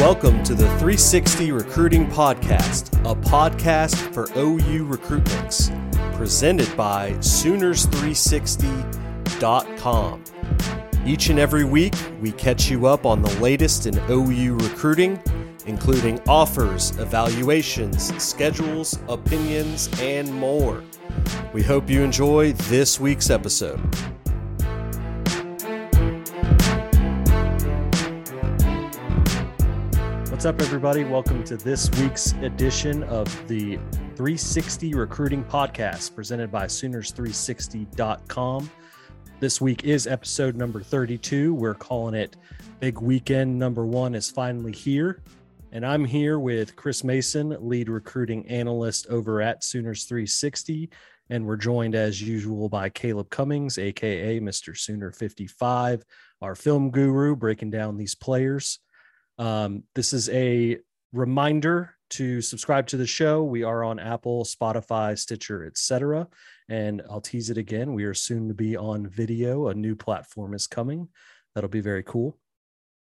Welcome to the 360 Recruiting Podcast, a podcast for OU recruitments, presented by Sooners360.com. Each and every week, we catch you up on the latest in OU recruiting, including offers, evaluations, schedules, opinions, and more. We hope you enjoy this week's episode. What's up, everybody? Welcome to this week's edition of the 360 Recruiting Podcast presented by Sooners360.com. This week is episode number 32. We're calling it Big Weekend Number One is finally here. And I'm here with Chris Mason, lead recruiting analyst over at Sooners 360. And we're joined as usual by Caleb Cummings, aka Mr. Sooner 55, our film guru, breaking down these players. Um, this is a reminder to subscribe to the show. We are on Apple, Spotify, Stitcher, etc. And I'll tease it again. We are soon to be on video. A new platform is coming. That'll be very cool.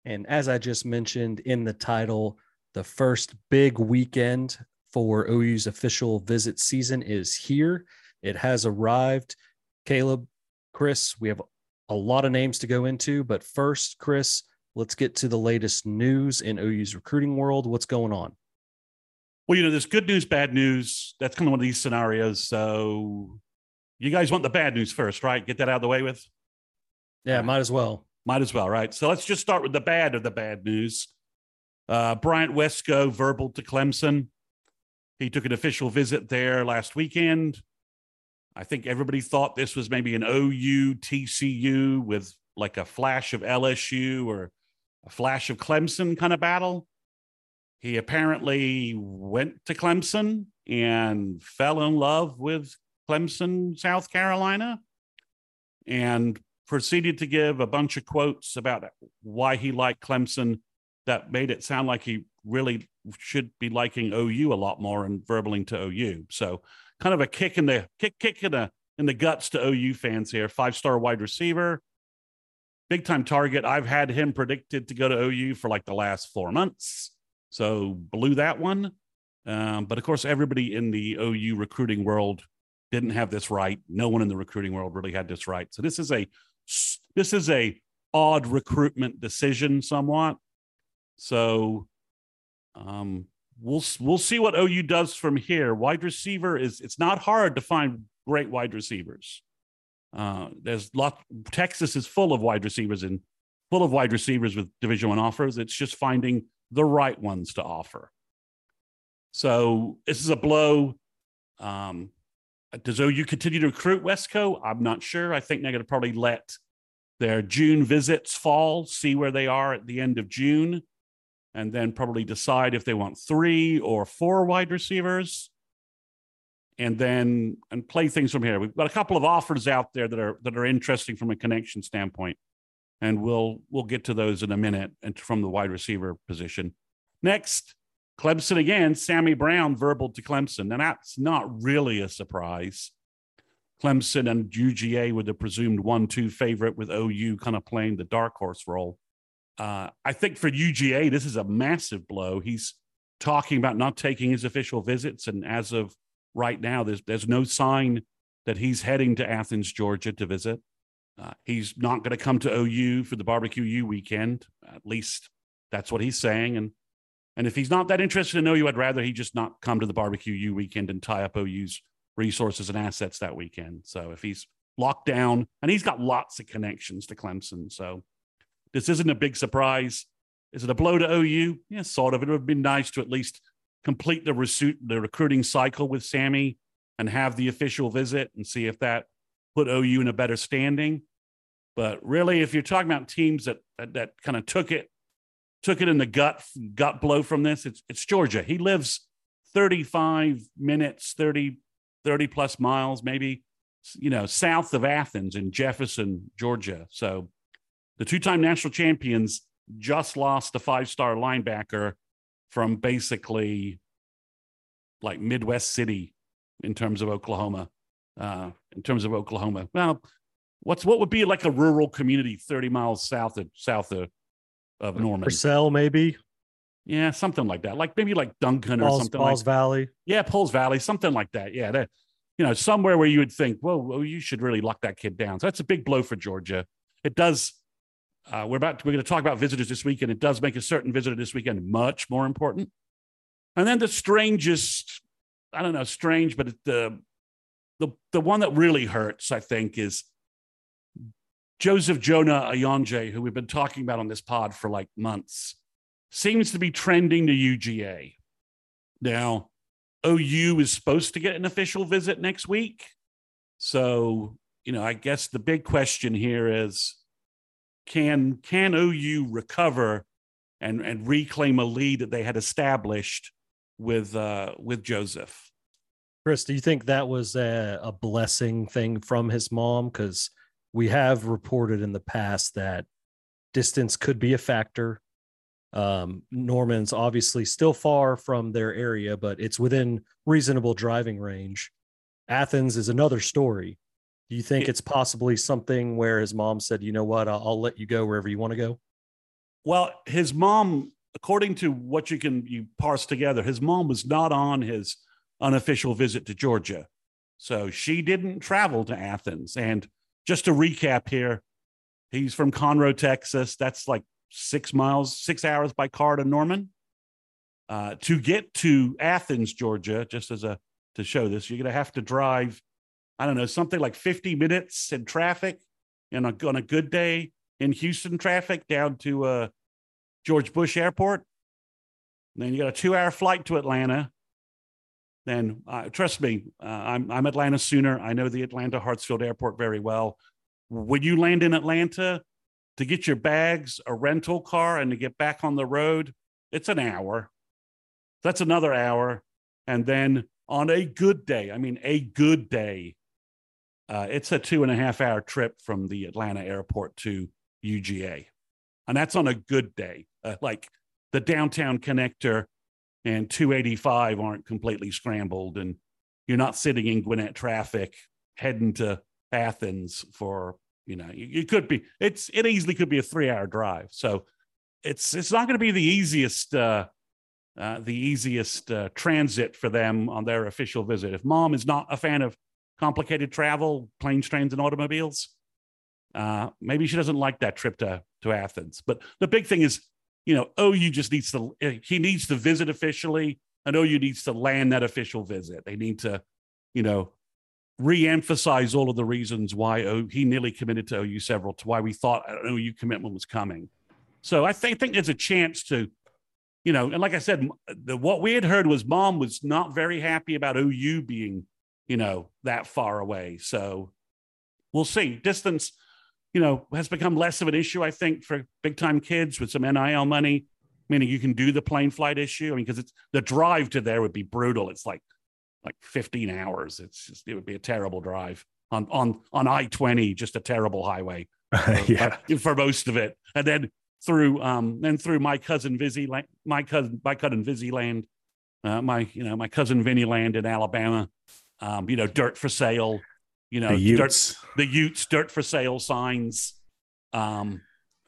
And as I just mentioned in the title, the first big weekend for OU's official visit season is here. It has arrived. Caleb, Chris, we have a lot of names to go into, but first, Chris, let's get to the latest news in OU's recruiting world. What's going on? Well, you know, there's good news, bad news. That's kind of one of these scenarios. So you guys want the bad news first, right? Get that out of the way with? Yeah, might as well. Might as well, right? So let's just start with the bad of the bad news. Uh, Bryant Wesco verbal to Clemson. He took an official visit there last weekend. I think everybody thought this was maybe an OU TCU with like a flash of LSU or a flash of Clemson kind of battle. He apparently went to Clemson and fell in love with Clemson, South Carolina, and proceeded to give a bunch of quotes about why he liked Clemson that made it sound like he really should be liking OU a lot more and verbaling to OU. So kind of a kick in the kick kick in the in the guts to OU fans here. Five star wide receiver, big time target. I've had him predicted to go to OU for like the last four months. So blew that one. Um, but of course, everybody in the OU recruiting world didn't have this right. No one in the recruiting world really had this right. So this is a this is a odd recruitment decision, somewhat. So um, we'll we'll see what OU does from here. Wide receiver is it's not hard to find great wide receivers. Uh, there's lot. Texas is full of wide receivers and full of wide receivers with Division One offers. It's just finding the right ones to offer. So this is a blow. Um, does OU continue to recruit Wesco? I'm not sure. I think they're going to probably let their June visits fall, see where they are at the end of June, and then probably decide if they want three or four wide receivers and then and play things from here. We've got a couple of offers out there that are that are interesting from a connection standpoint, and we'll we'll get to those in a minute and from the wide receiver position. Next, Clemson again. Sammy Brown verbal to Clemson, and that's not really a surprise. Clemson and UGA were the presumed one-two favorite, with OU kind of playing the dark horse role. Uh, I think for UGA, this is a massive blow. He's talking about not taking his official visits, and as of right now, there's there's no sign that he's heading to Athens, Georgia to visit. Uh, he's not going to come to OU for the barbecue U weekend. At least that's what he's saying. And and if he's not that interested in OU, I'd rather he just not come to the barbecue U weekend and tie up OU's resources and assets that weekend. So if he's locked down, and he's got lots of connections to Clemson, so this isn't a big surprise. Is it a blow to OU? Yeah, sort of. It would have been nice to at least complete the, recruit, the recruiting cycle with Sammy and have the official visit and see if that put OU in a better standing. But really, if you're talking about teams that that, that kind of took it took it in the gut gut blow from this, it's it's Georgia. He lives 35 minutes, 30 30 plus miles, maybe you know, south of Athens in Jefferson, Georgia. So the two-time national champions just lost a five-star linebacker from basically like Midwest City in terms of Oklahoma. Uh, in terms of Oklahoma, well, what's what would be like a rural community 30 miles south of south of, of Norman? Purcell, maybe. Yeah, something like that. Like maybe like Duncan or Pauls, something Pauls like Valley. Yeah, Pauls Valley, something like that. Yeah, that you know, somewhere where you would think, whoa, well, you should really lock that kid down. So that's a big blow for Georgia. It does. Uh, we're about to, we're going to talk about visitors this weekend. It does make a certain visitor this weekend much more important. And then the strangest I don't know, strange, but the the the one that really hurts, I think, is Joseph Jonah Ajonye, who we've been talking about on this pod for like months, seems to be trending to UGA. Now, OU is supposed to get an official visit next week. So, you know, I guess the big question here is can can OU recover and, and reclaim a lead that they had established with uh, with Joseph. Chris, do you think that was a, a blessing thing from his mom? Because we have reported in the past that distance could be a factor. Um, Norman's obviously still far from their area, but it's within reasonable driving range. Athens is another story. Do you think it, it's possibly something where his mom said, "You know what? I'll, I'll let you go wherever you want to go"? Well, his mom according to what you can you parse together, his mom was not on his unofficial visit to Georgia. So she didn't travel to Athens. And just to recap here, he's from Conroe, Texas. That's like six miles, six hours by car to Norman. Uh, to get to Athens, Georgia, just as a to show this, you're going to have to drive, I don't know, something like 50 minutes in traffic and on a good day in Houston traffic down to uh, George Bush Airport. Then you got a two hour flight to Atlanta. Then, uh, trust me, uh, I'm, I'm Atlanta Sooner. I know the Atlanta Hartsfield Airport very well. When you land in Atlanta to get your bags, a rental car, and to get back on the road, it's an hour. That's another hour. And then on a good day, I mean, a good day, uh, it's a two and a half hour trip from the Atlanta airport to UGA. And that's on a good day. Uh, like the downtown connector and 285 aren't completely scrambled and you're not sitting in Gwinnett traffic heading to Athens for you know it could be it's it easily could be a three hour drive. So it's it's not going to be the easiest uh, uh, the easiest uh, transit for them on their official visit. If mom is not a fan of complicated travel planes trains and automobiles uh, maybe she doesn't like that trip to to Athens but the big thing is you know, OU just needs to, eh, he needs to visit officially, and OU needs to land that official visit. They need to, you know, re-emphasize all of the reasons why oh, he nearly committed to OU several, to why we thought an OU commitment was coming. So I think, think there's a chance to, you know, and like I said, the, what we had heard was mom was not very happy about OU being, you know, that far away. So we'll see. Distance you know, has become less of an issue, I think, for big time kids with some NIL money, meaning you can do the plane flight issue. I mean, because it's the drive to there would be brutal. It's like like 15 hours. It's just it would be a terrible drive on on on I-20, just a terrible highway. yeah. Uh, for most of it. And then through um then through my cousin Vizzy my cousin my cousin Vizzy land, uh, my you know, my cousin Vinny land in Alabama. Um, you know, dirt for sale you know, the Utes, dirt, the Utes, dirt for sale signs. Um,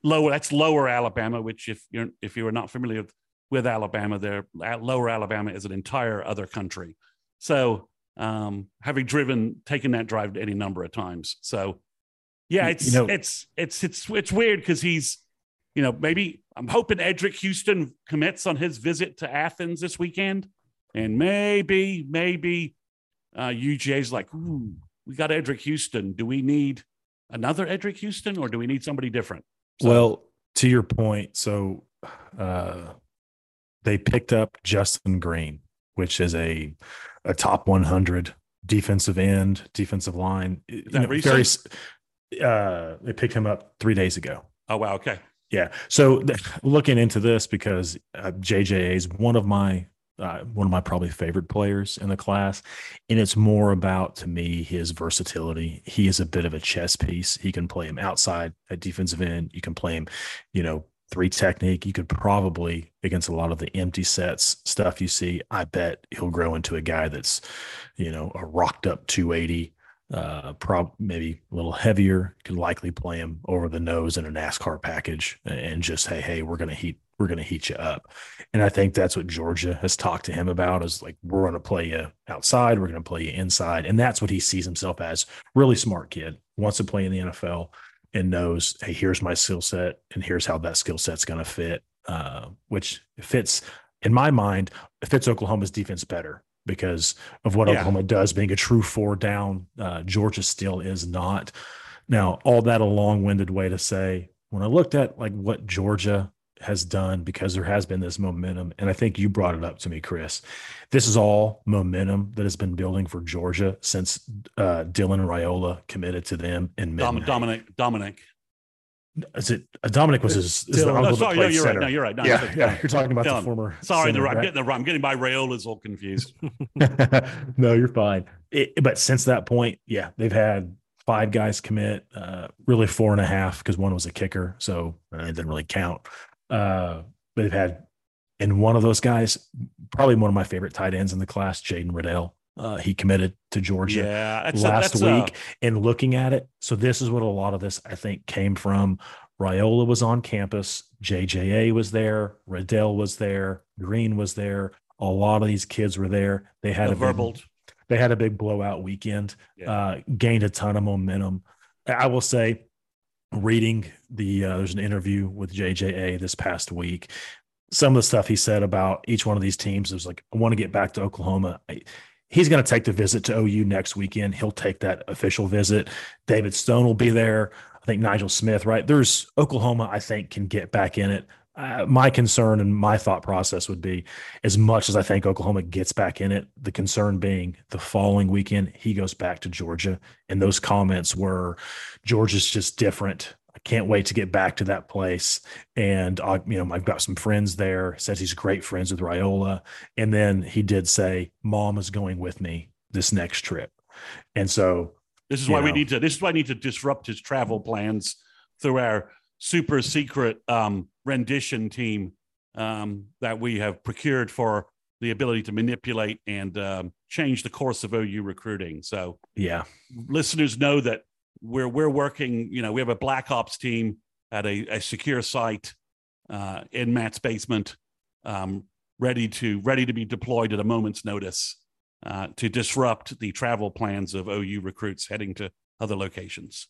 lower, that's lower Alabama, which if you're if you are not familiar with, with Alabama, there lower Alabama is an entire other country. So um, having driven, taken that drive any number of times. So, yeah, it's You know- it's it's it's it's weird because he's, you know, maybe I'm hoping Eddrick Houston commits on his visit to Athens this weekend, and maybe maybe uh, UGA's like, ooh, we got Eddrick Houston. Do we need another Eddrick Houston, or do we need somebody different? So- Well, to your point, so uh, they picked up Justin Green, which is a a top 100 defensive end, defensive line. You that very uh, they picked him up three days ago. oh wow, okay, Yeah. So th- looking into this because uh, JJA is one of my uh, one of my probably favorite players in the class, and it's more about to me his versatility. He is a bit of a chess piece. He can play him outside at defensive end. You can play him, you know, three technique. You could probably against a lot of the empty sets stuff you see. I bet he'll grow into a guy that's, you know, a rocked up 280 uh prob maybe a little heavier could likely play him over the nose in a NASCAR package and just hey hey we're going to heat we're going to heat you up and I think that's what Georgia has talked to him about is like we're going to play you outside we're going to play you inside and that's what he sees himself as really smart kid wants to play in the NFL and knows hey here's my skill set and here's how that skill set's going to fit uh which fits in my mind it fits Oklahoma's defense better because of what Yeah. Oklahoma does, being a true four down. Uh, Georgia still is not. Now, all that a long winded way to say, when I looked at like what Georgia has done, because there has been this momentum, and I think you brought it up to me, Chris. This is all momentum that has been building for Georgia since uh, Dylan Raiola committed to them in Dom- Dominic Dominic. Is it uh, Dominic was his, is the Dylan. uncle No, sorry, no, you're right. No, you're right. No, yeah, it's- yeah, you're talking about Dylan. the former. Sorry, the, center, I'm getting the I'm getting my Raiola's all confused. no, you're fine. It- but since that point, yeah, they've had five guys commit, uh, really four and a half because one was a kicker, so uh, it didn't really count. Uh, they've had, and one of those guys, probably one of my favorite tight ends in the class, Jaden Reddell. Uh, he committed to Georgia yeah, that's last that's, uh, week and looking at it. So this is what a lot of this I think came from. Raiola was on campus, JJA was there, Riddell was there, Green was there. A lot of these kids were there. They had the a big, verbal. they had a big blowout weekend. Yeah. Uh, gained a ton of momentum. I will say, reading the uh, there's an interview with JJA this past week. Some of the stuff he said about each one of these teams was like, I want to get back to Oklahoma. I, he's going to take the visit to OU next weekend. He'll take that official visit. David Stone will be there. I think Nigel Smith, right? There's Oklahoma, I think, can get back in it. Uh, my concern and my thought process would be as much as I think Oklahoma gets back in it, the concern being the following weekend, he goes back to Georgia. And those comments were Georgia's just different. I can't wait to get back to that place. And I, you know, I've got some friends there. Says he's great friends with Raiola. And then he did say, Mom is going with me this next trip. And so This is why we need to. This is why I need to disrupt his travel plans through our super secret um, rendition team um, that we have procured for the ability to manipulate and um, change the course of OU recruiting. So yeah, listeners know that we're we're working. You know, we have a Black Ops team at a, a secure site uh, in Matt's basement, um, ready to ready to be deployed at a moment's notice uh, to disrupt the travel plans of OU recruits heading to other locations.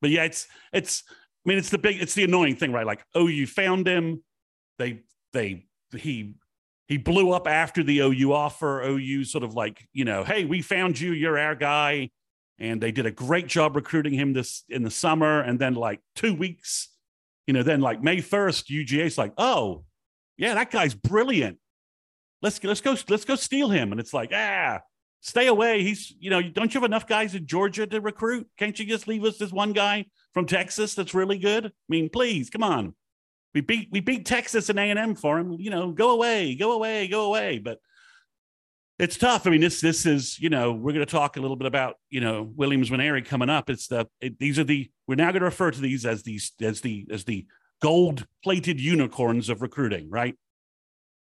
But yeah, it's it's. I mean, it's the big, it's the annoying thing, right? Like OU found him, they they he he blew up after the OU offer. OU sort of like, you know, hey, we found you, you're our guy. And they did a great job recruiting him this in the summer. And then like two weeks, you know, then like May 1st, UGA's like, oh, yeah, that guy's brilliant. Let's let's go, let's go steal him. And it's like, ah, stay away. He's, you know, don't you have enough guys in Georgia to recruit? Can't you just leave us this one guy from Texas that's really good? I mean, please, come on we beat we beat Texas and A and M for him. You know, go away, go away, go away. But it's tough. I mean, this this is you know we're going to talk a little bit about you know Williams Nwaneri coming up. It's the it, these are the we're now going to refer to these as these as the as the gold plated unicorns of recruiting, right?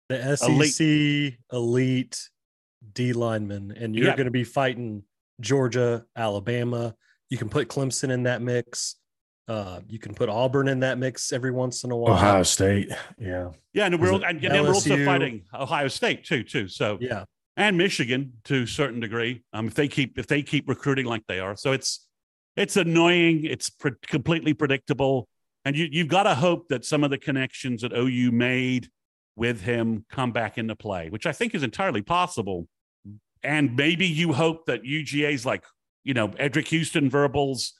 The SEC Elite. elite, D lineman, and you're Yeah. going to be fighting Georgia, Alabama. You can put Clemson in that mix. Uh, you can put Auburn in that mix every once in a while. Ohio State. Yeah. Yeah, and we're and, and we're also fighting Ohio State too, too. So Yeah, and Michigan to a certain degree. Um, if they keep if they keep recruiting like they are, so it's it's annoying. It's pre- completely predictable, and you you've got to hope that some of the connections that OU made with him come back into play, which I think is entirely possible. And maybe you hope that UGA's like you know Eddrick Houston verbals,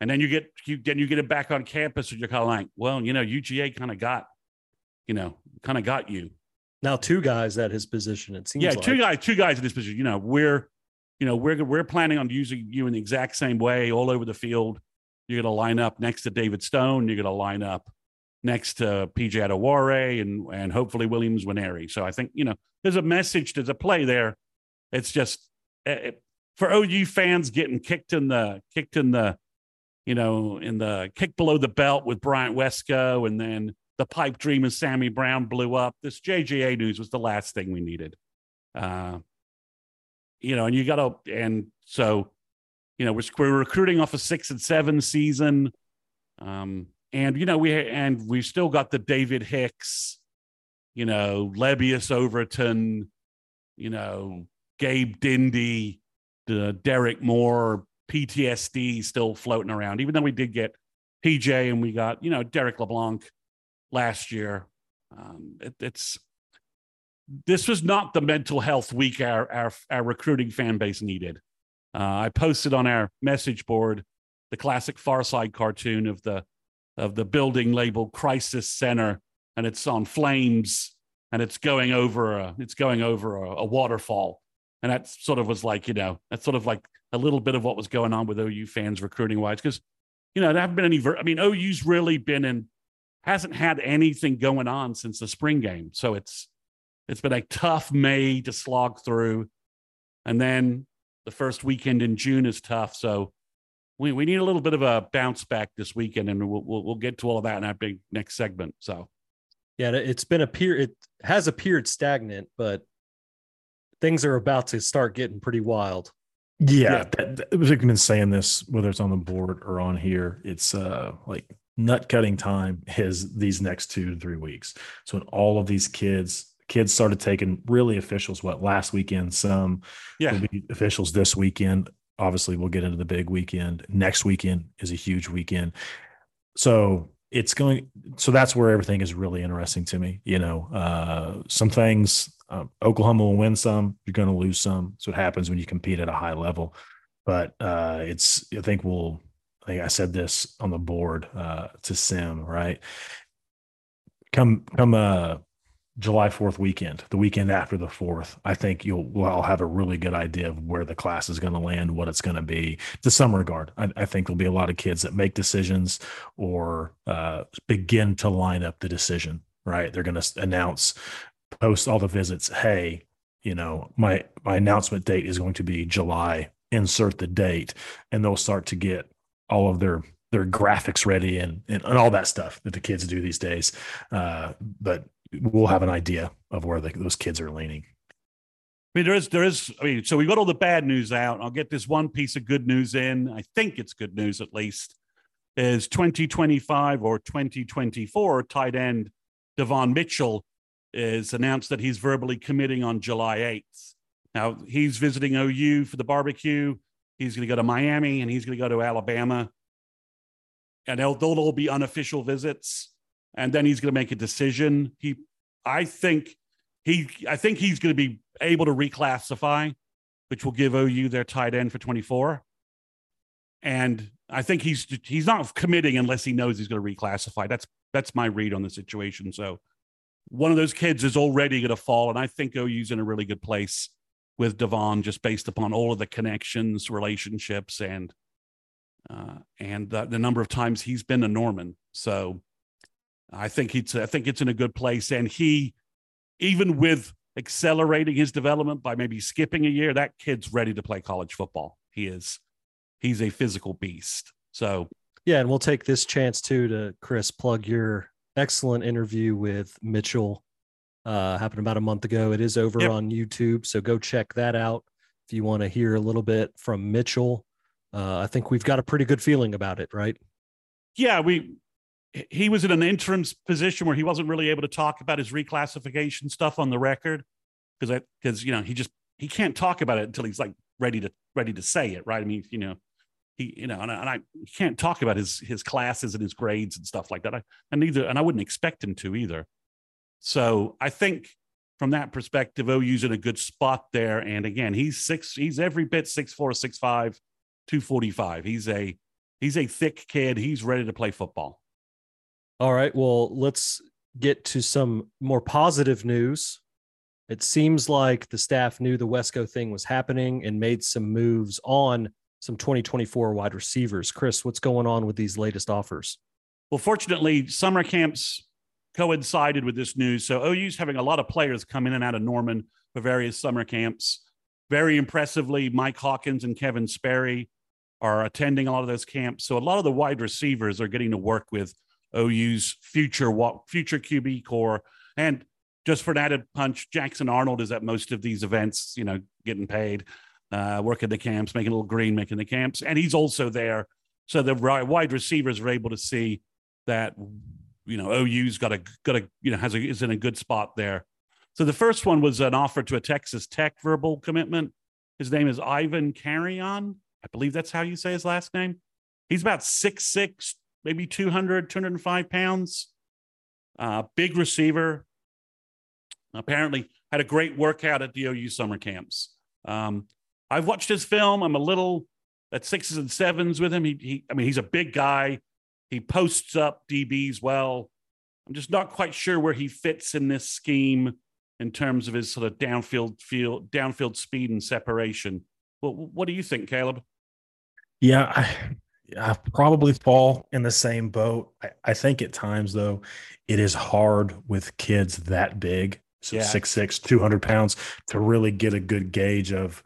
and then you get you then you get it back on campus, and you're kind of like, well, you know, UGA kind of got, you know, kind of got you. Now two guys at his position. It seems. Yeah, like. two guys, two guys in his position. You know, we're, you know, we're we're planning on using you in the exact same way all over the field. You're going to line up next to David Stone. You're going to line up next to PJ Adebawore and and hopefully Williams Nwaneri. So I think you know there's a message, there's a play there. It's just it, for OU fans getting kicked in the kicked in the, you know, in the kick below the belt with Bryant Wesco, and then the pipe dream of Sammy Brown blew up. This JJA news was the last thing we needed. Uh, you know, and you got to, and so, you know, we're, we're recruiting off a six and seven season. Um, and, you know, we, and we've still got the David Hicks, you know, Lebbeus Overton, you know, Gabe Dindy, the Derek Moore, PTSD still floating around, even though we did get PJ and we got, you know, Derek LeBlanc last year. Um, it, it's this was not the mental health week our our, our recruiting fan base needed. Uh, I posted on our message board the classic Far Side cartoon of the of the building labeled Crisis Center, and it's on flames, and it's going over a it's going over a, a waterfall, and that sort of was like you know that's sort of like a little bit of what was going on with OU fans recruiting wise because you know there haven't been any. Ver- I mean, OU's really been in hasn't had anything going on since the spring game. So it's it's been a tough May to slog through. And then the first weekend in June is tough. So we, we need a little bit of a bounce back this weekend, and we'll, we'll, we'll get to all of that in our big next segment. So, yeah, it's been appear it has appeared stagnant, but things are about to start getting pretty wild. Yeah, yeah. That, that, we've been saying this whether it's on the board or on here. It's uh like nut cutting time is these next two to three weeks. So when all of these kids kids started taking really officials what last weekend some yeah officials this weekend obviously we'll get into the big weekend next weekend is a huge weekend so it's going so that's where everything is really interesting to me you know uh some things uh, oklahoma will win some you're going to lose some so it happens when you compete at a high level but uh it's i think we'll I think I said this on the board uh, to Sim, right? Come come uh, July 4th weekend, the weekend after the 4th, I think you'll we'll all have a really good idea of where the class is going to land, what it's going to be. To some regard, I, I, think there'll be a lot of kids that make decisions or uh, begin to line up the decision, right? They're going to announce, post all the visits. Hey, you know, my my announcement date is going to be July. Insert the date, and they'll start to get all of their their graphics ready and, and, and all that stuff that the kids do these days. Uh, but we'll have an idea of where the, those kids are leaning. I mean, there is, there is. I mean, so we got all the bad news out. I'll get this one piece of good news in. I think it's good news at least. Is 2025 or 2024 tight end Devon Mitchell is announced that he's verbally committing on July 8th. Now he's visiting OU for the barbecue. He's going to go to Miami and he's going to go to Alabama. And they'll, they'll all be unofficial visits. And then he's going to make a decision. He, I think he, I think he's going to be able to reclassify, which will give OU their tight end for 24. And I think he's he's not committing unless he knows he's going to reclassify. That's that's my read on the situation. So one of those kids is already going to fall, and I think OU's in a really good place with Devon just based upon all of the connections, relationships, and uh, and the, the, number of times he's been to Norman. So I think he's I think it's in a good place. And he, even with accelerating his development by maybe skipping a year, that kid's ready to play college football. He is. He's a physical beast. So yeah, and we'll take this chance too to Chris plug your excellent interview with Mitchell uh, happened about a month ago. It is over yep. on YouTube, so go check that out if you want to hear a little bit from Mitchell. Uh, I think we've got a pretty good feeling about it, right? Yeah, we. He was in an interim position where he wasn't really able to talk about his reclassification stuff on the record because because you know he just he can't talk about it until he's like ready to ready to say it, right? I mean, you know, he you know, and I, and I can't talk about his his classes and his grades and stuff like that. I and neither and I wouldn't expect him to either. So I think from that perspective, OU's in a good spot there. And again, he's six, he's every bit six four, six five, two forty five. He's a he's a thick kid. He's ready to play football. All right. Well, let's get to some more positive news. It seems like the staff knew the Wesco thing was happening and made some moves on some 2024 wide receivers. Chris, what's going on with these latest offers? Well, fortunately, summer camps coincided with this news. So OU's having a lot of players come in and out of Norman for various summer camps. Very impressively, Mike Hawkins and Kevin Sperry are attending a lot of those camps. So a lot of the wide receivers are getting to work with OU's future what future QB core. And just for an added punch, Jackson Arnold is at most of these events, you know, getting paid, uh, working the camps, making a little green, making the camps. And he's also there. So the wide receivers are able to see that, you know, OU's got a, got a, you know, has a, is in a good spot there. So the first one was an offer to a Texas Tech verbal commitment. His name is Ivan Carrion. I believe that's how you say his last name. He's about six six, maybe 200, 205 pounds. Uh, big receiver. Apparently had a great workout at the OU summer camps. Um, I've watched his film. I'm a little at sixes and sevens with him. He, he, I mean, he's a big guy. He posts up DBs well. I'm just not quite sure where he fits in this scheme in terms of his sort of downfield field, downfield speed and separation. Well, what do you think, Caleb? Yeah, I, I probably fall in the same boat. I, I, think at times though, it is hard with kids that big, so yeah. six six, two hundred pounds, to really get a good gauge of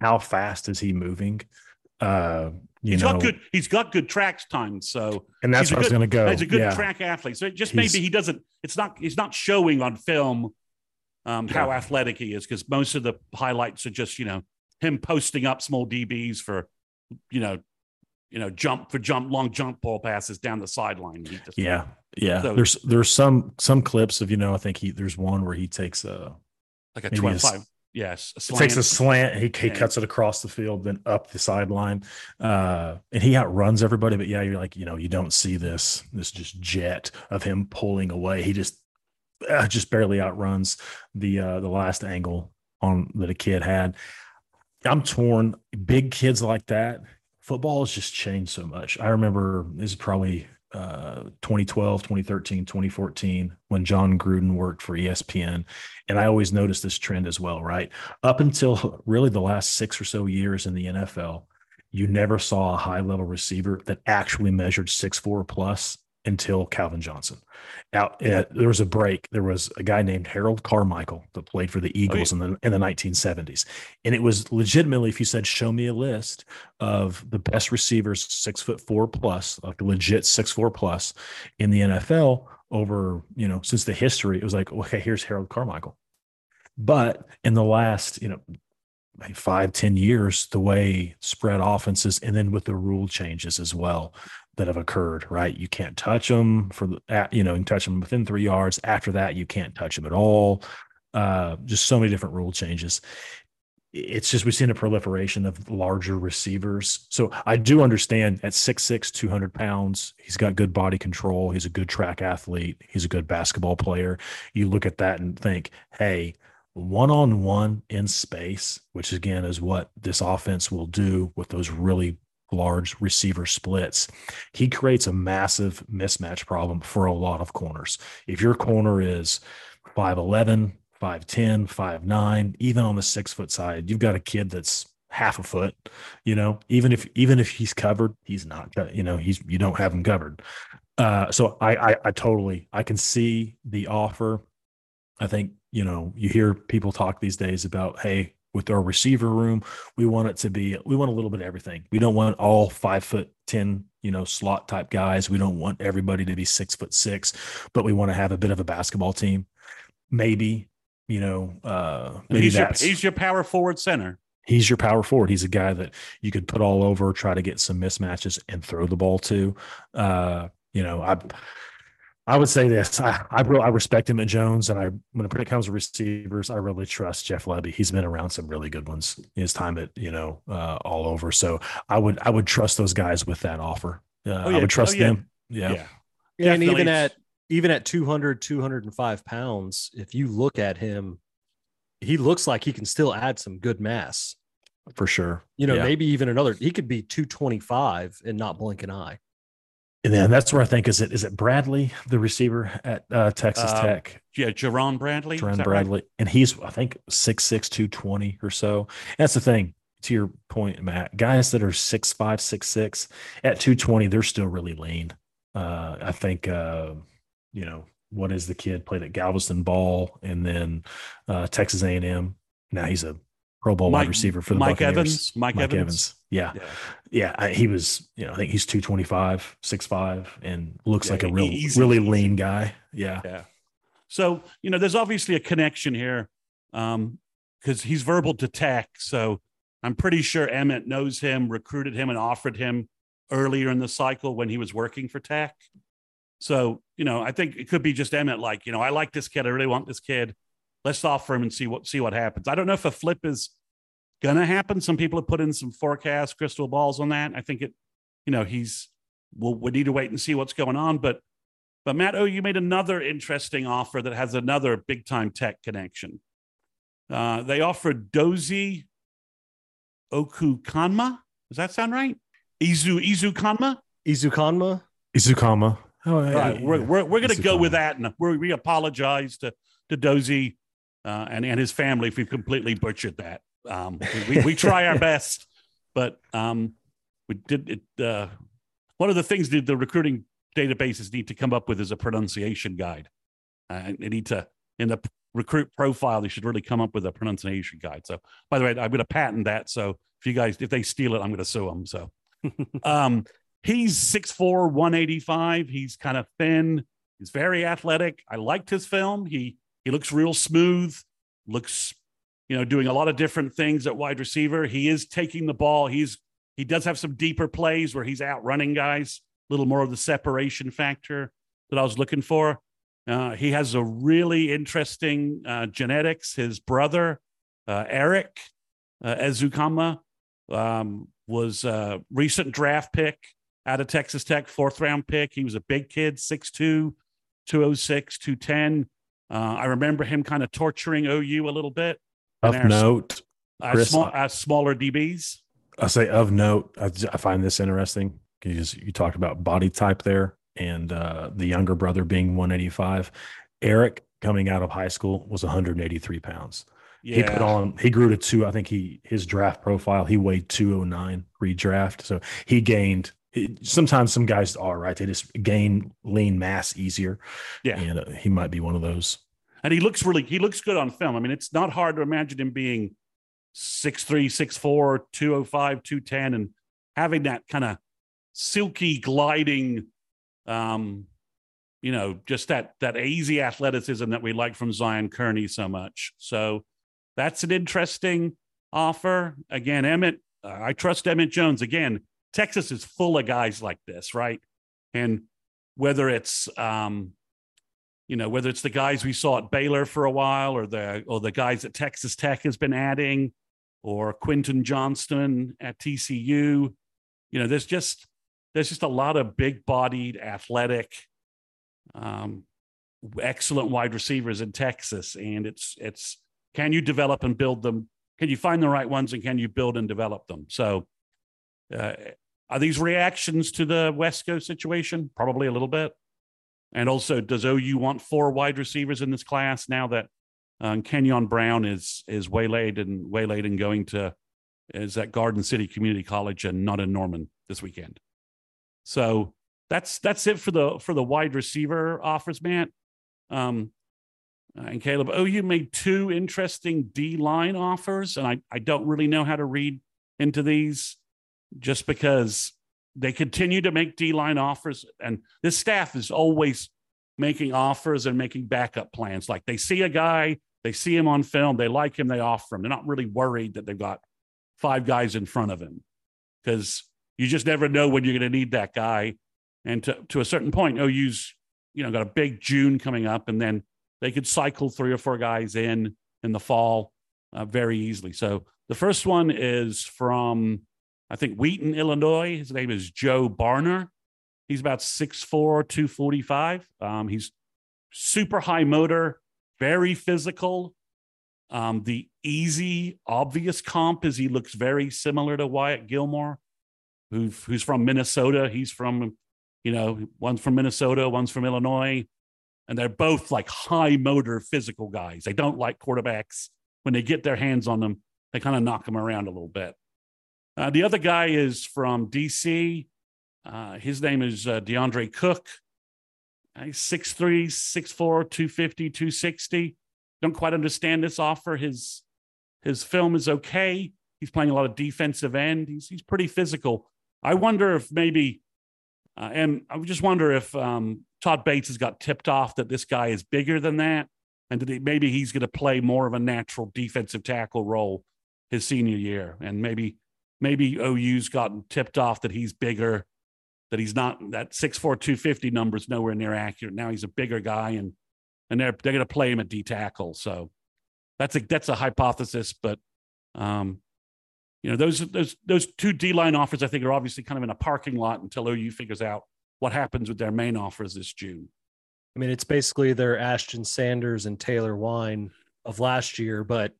how fast is he moving. Uh, you he's know, got good. He's got good tracks times. So, and that's where I was going to go. He's a good yeah. track athlete. So, just he's, maybe he doesn't. It's not. He's not showing on film um, yeah. how athletic he is because most of the highlights are just you know him posting up small DBs for you know you know, jump for jump, long jump ball passes down the sideline. Yeah, yeah. So, there's there's some some clips of you know I think he there's one where he takes a like a twenty five. Yes, a takes a slant. He, he cuts it across the field, then up the sideline, uh, and he outruns everybody. But yeah, you're like, you know, you don't see this this just jet of him pulling away. He just uh, just barely outruns the uh, the last angle on that a kid had. I'm torn. Big kids like that, football has just changed so much. I remember this is probably uh, 2012, 2013, 2014 when Jon Gruden worked for ESPN. And I always noticed this trend as well, right? Up until really the last six or so years in the NFL, you never saw a high level receiver that actually measured six four plus until Calvin Johnson. Out uh, there was a break. There was a guy named Harold Carmichael that played for the Eagles oh, yeah. in the in the 1970s, and it was legitimately, if you said, "Show me a list of the best receivers six foot four plus, like legit six four plus in the NFL over you know since the history," it was like, okay, here's Harold Carmichael. But in the last, you know, five ten years the way spread offenses and then with the rule changes as well that have occurred, right? You can't touch them for the, you know, you touch them within three yards. After that, you can't touch them at all. Uh, just so many different rule changes. It's just we've seen a proliferation of larger receivers. So I do understand at 6'6, 200 pounds, he's got good body control. He's a good track athlete. He's a good basketball player. You look at that and think, hey, one on one in space, which again is what this offense will do with those really large receiver splits, he creates a massive mismatch problem for a lot of corners. If your corner is 5'11, 5'10, 5'9, even on the six foot side, you've got a kid that's half a foot, you know, even if even if he's covered, he's not, you know, he's you don't have him covered. Uh, so I, I I totally I can see the offer. I think, you know, you hear people talk these days about, hey, with our receiver room. We want it to be, we want a little bit of everything. We don't want all five foot 10, you know, slot type guys. We don't want everybody to be six foot six, but we want to have a bit of a basketball team. Maybe, you know, uh, maybe he's that's, your, he's your power forward center. He's your power forward. He's a guy that you could put all over, try to get some mismatches and throw the ball to. Uh, you know, I, I would say this: I I, I respect Emmett Jones, and I when it comes to receivers, I really trust Jeff Lebby. He's been around some really good ones in his time at you know uh, all over. So I would I would trust those guys with that offer. Uh, oh, yeah. I would trust oh, yeah. them. Yeah. yeah. yeah and even at even at 200 205 pounds if you look at him he looks like he can still add some good mass for sure you know maybe even another he could be 225 and not blink an eye and then that's where I think is it is it Bradley, the receiver at uh, Texas uh, Tech? Yeah, Jerand Bradley. Jerand Bradley, right? and he's I think six six two twenty or so. And that's the thing. To your point, Matt, guys that are six five six six at two twenty, they're still really lean. Uh, I think uh, you know what is the kid played at Galveston Ball and then uh, Texas A and M. Now he's a Pro Bowl Mike, wide receiver for the Mike Buccaneers. Evans. Mike, Mike Evans. Evans. Yeah. Yeah. yeah I, he was, you know, I think he's 225, 6'5, and looks yeah, like a real, easy, really easy. lean guy. Yeah. Yeah. So, you know, there's obviously a connection here um, because he's verbal to Tech. So I'm pretty sure Emmett knows him, recruited him, and offered him earlier in the cycle when he was working for Tech. So, you know, I think it could be just Emmett, like, you know, I like this kid. I really want this kid let's offer him and see what see what happens. I don't know if a flip is gonna happen. Some people have put in some forecast crystal balls on that. I think it, you know, he's we'll we need to wait and see what's going on. But but Matt, oh, you made another interesting offer that has another big time tech connection. Uh, they offered Dozie Okukanma. Does that sound right? Izu Izukanma? Izukanma? Izukanma. Oh, yeah, right. Yeah. We're, we're, we're going to go with that. And we apologize to, to Dozie uh, and and his family if we've completely butchered that. Um, we, we, we, try our best, but um, we did it. Uh, one of the things that the recruiting databases need to come up with is a pronunciation guide. Uh, they need to in the recruit profile. They should really come up with a pronunciation guide. So, by the way, I'm going to patent that. So, if you guys if they steal it, I'm going to sue them. So, um, he's 6'4", 185. He's kind of thin. He's very athletic. I liked his film. He he looks real smooth, looks, you know, doing a lot of different things at wide receiver. He is taking the ball. He's he does have some deeper plays where he's out running guys, a little more of the separation factor that I was looking for. Uh, he has a really interesting uh, genetics. His brother, uh, Erik uh, Ezukanma, um, was a recent draft pick out of Texas Tech, fourth round pick. He was a big kid, 6'2, 206, 210. Uh, I remember him kind of torturing OU a little bit. Of note, Chris, small, as smaller DBs. I say of note. I, I find this interesting because you talked about body type there, and uh, the younger brother being 185. Erik coming out of high school was 183 pounds. Yeah. He put on. He grew to two. I think he his draft profile. He weighed 209 redraft, so he gained sometimes some guys are right. They just gain lean mass easier. Yeah, and uh, he might be one of those. And he looks really he looks good on film. I mean, it's not hard to imagine him being 6'3", 6'4", 205, 210, and having that kind of silky gliding, um, you know, just that that easy athleticism that we like from Zion Kearney so much. So that's an interesting offer. Again, Emmett, uh, I trust Emmett Jones. Again, Texas is full of guys like this, right? And whether it's um, you know whether it's the guys we saw at Baylor for a while, or the or the guys that Texas Tech has been adding, or Quentin Johnston at TCU, you know, there's just there's just a lot of big-bodied, athletic, um, excellent wide receivers in Texas, and it's it's can you develop and build them? Can you find the right ones, and can you build and develop them? So. Uh, are these reactions to the Wesco situation? Probably a little bit. And also, does OU want four wide receivers in this class now that um, Kenyon Brown is is waylaid and waylaid and going to is at Garden City Community College and not in Norman this weekend. So that's that's it for the for the wide receiver offers, Matt. Um, and Caleb, OU made two interesting D line offers, and I I don't really know how to read into these just because they continue to make D line offers. And this staff is always making offers and making backup plans. Like they see a guy, they see him on film, they like him, they offer him. They're not really worried that they've got five guys in front of him because you just never know when you're going to need that guy. And to, to a certain point, OU's you know, got a big June coming up, and then they could cycle three or four guys in in the fall uh, very easily. So the first one is from, I think, Wheaton, Illinois. His name is Joe Barner. He's about 6'4, 245. Um, he's super high motor, very physical. Um, the easy, obvious comp is he looks very similar to Wyatt Gilmore, who, who's from Minnesota. He's from, you know, one's from Minnesota, one's from Illinois. And they're both like high motor physical guys. They don't like quarterbacks. When they get their hands on them, they kind of knock them around a little bit. Uh, the other guy is from DC. Uh, his name is uh, DeAndre Cook. He's 6'3, 6'4, 250, 260. Don't quite understand this offer. His his film is okay. He's playing a lot of defensive end. He's he's pretty physical. I wonder if maybe, uh, and I just wonder if um, Todd Bates has got tipped off that this guy is bigger than that, and that he, maybe he's going to play more of a natural defensive tackle role his senior year, and maybe maybe OU's gotten tipped off that he's bigger that he's not that 6'4 250 number is nowhere near accurate. Now he's a bigger guy and and they're they're going to play him at d tackle. So that's a that's a hypothesis but um you know those those those two d line offers i think are obviously kind of in a parking lot until ou figures out what happens with their main offers this june. I mean it's basically their ashton sanders and taylor Wein of last year but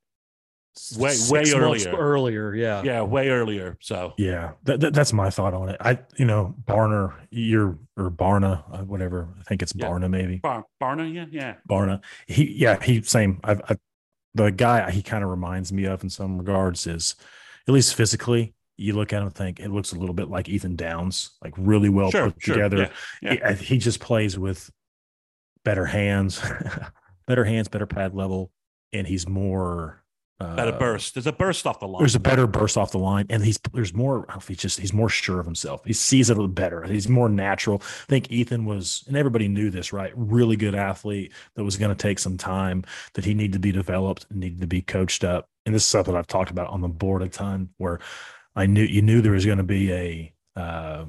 way way earlier. earlier yeah. Yeah way earlier so. Yeah that, that, that's my thought on it. I you know barner you're or barna uh, whatever i think it's yeah. barna maybe. Bar- barna yeah yeah. Barna. He yeah he same. I've, I've the guy he kind of reminds me of in some regards is at least physically you look at him and think it looks a little bit like ethan downs like really well sure, put sure. together. yeah, yeah. He, he just plays with better hands better hands better pad level and he's more better uh, burst. There's a burst off the line. There's a better burst off the line, and he's there's more. He's just he's more sure of himself. He sees it a little better. He's more natural. I think Ethan was, and everybody knew this, right? Really good athlete that was going to take some time. That he needed to be developed, needed to be coached up. And this is something I've talked about on the board a ton, where I knew you knew there was going to be a uh,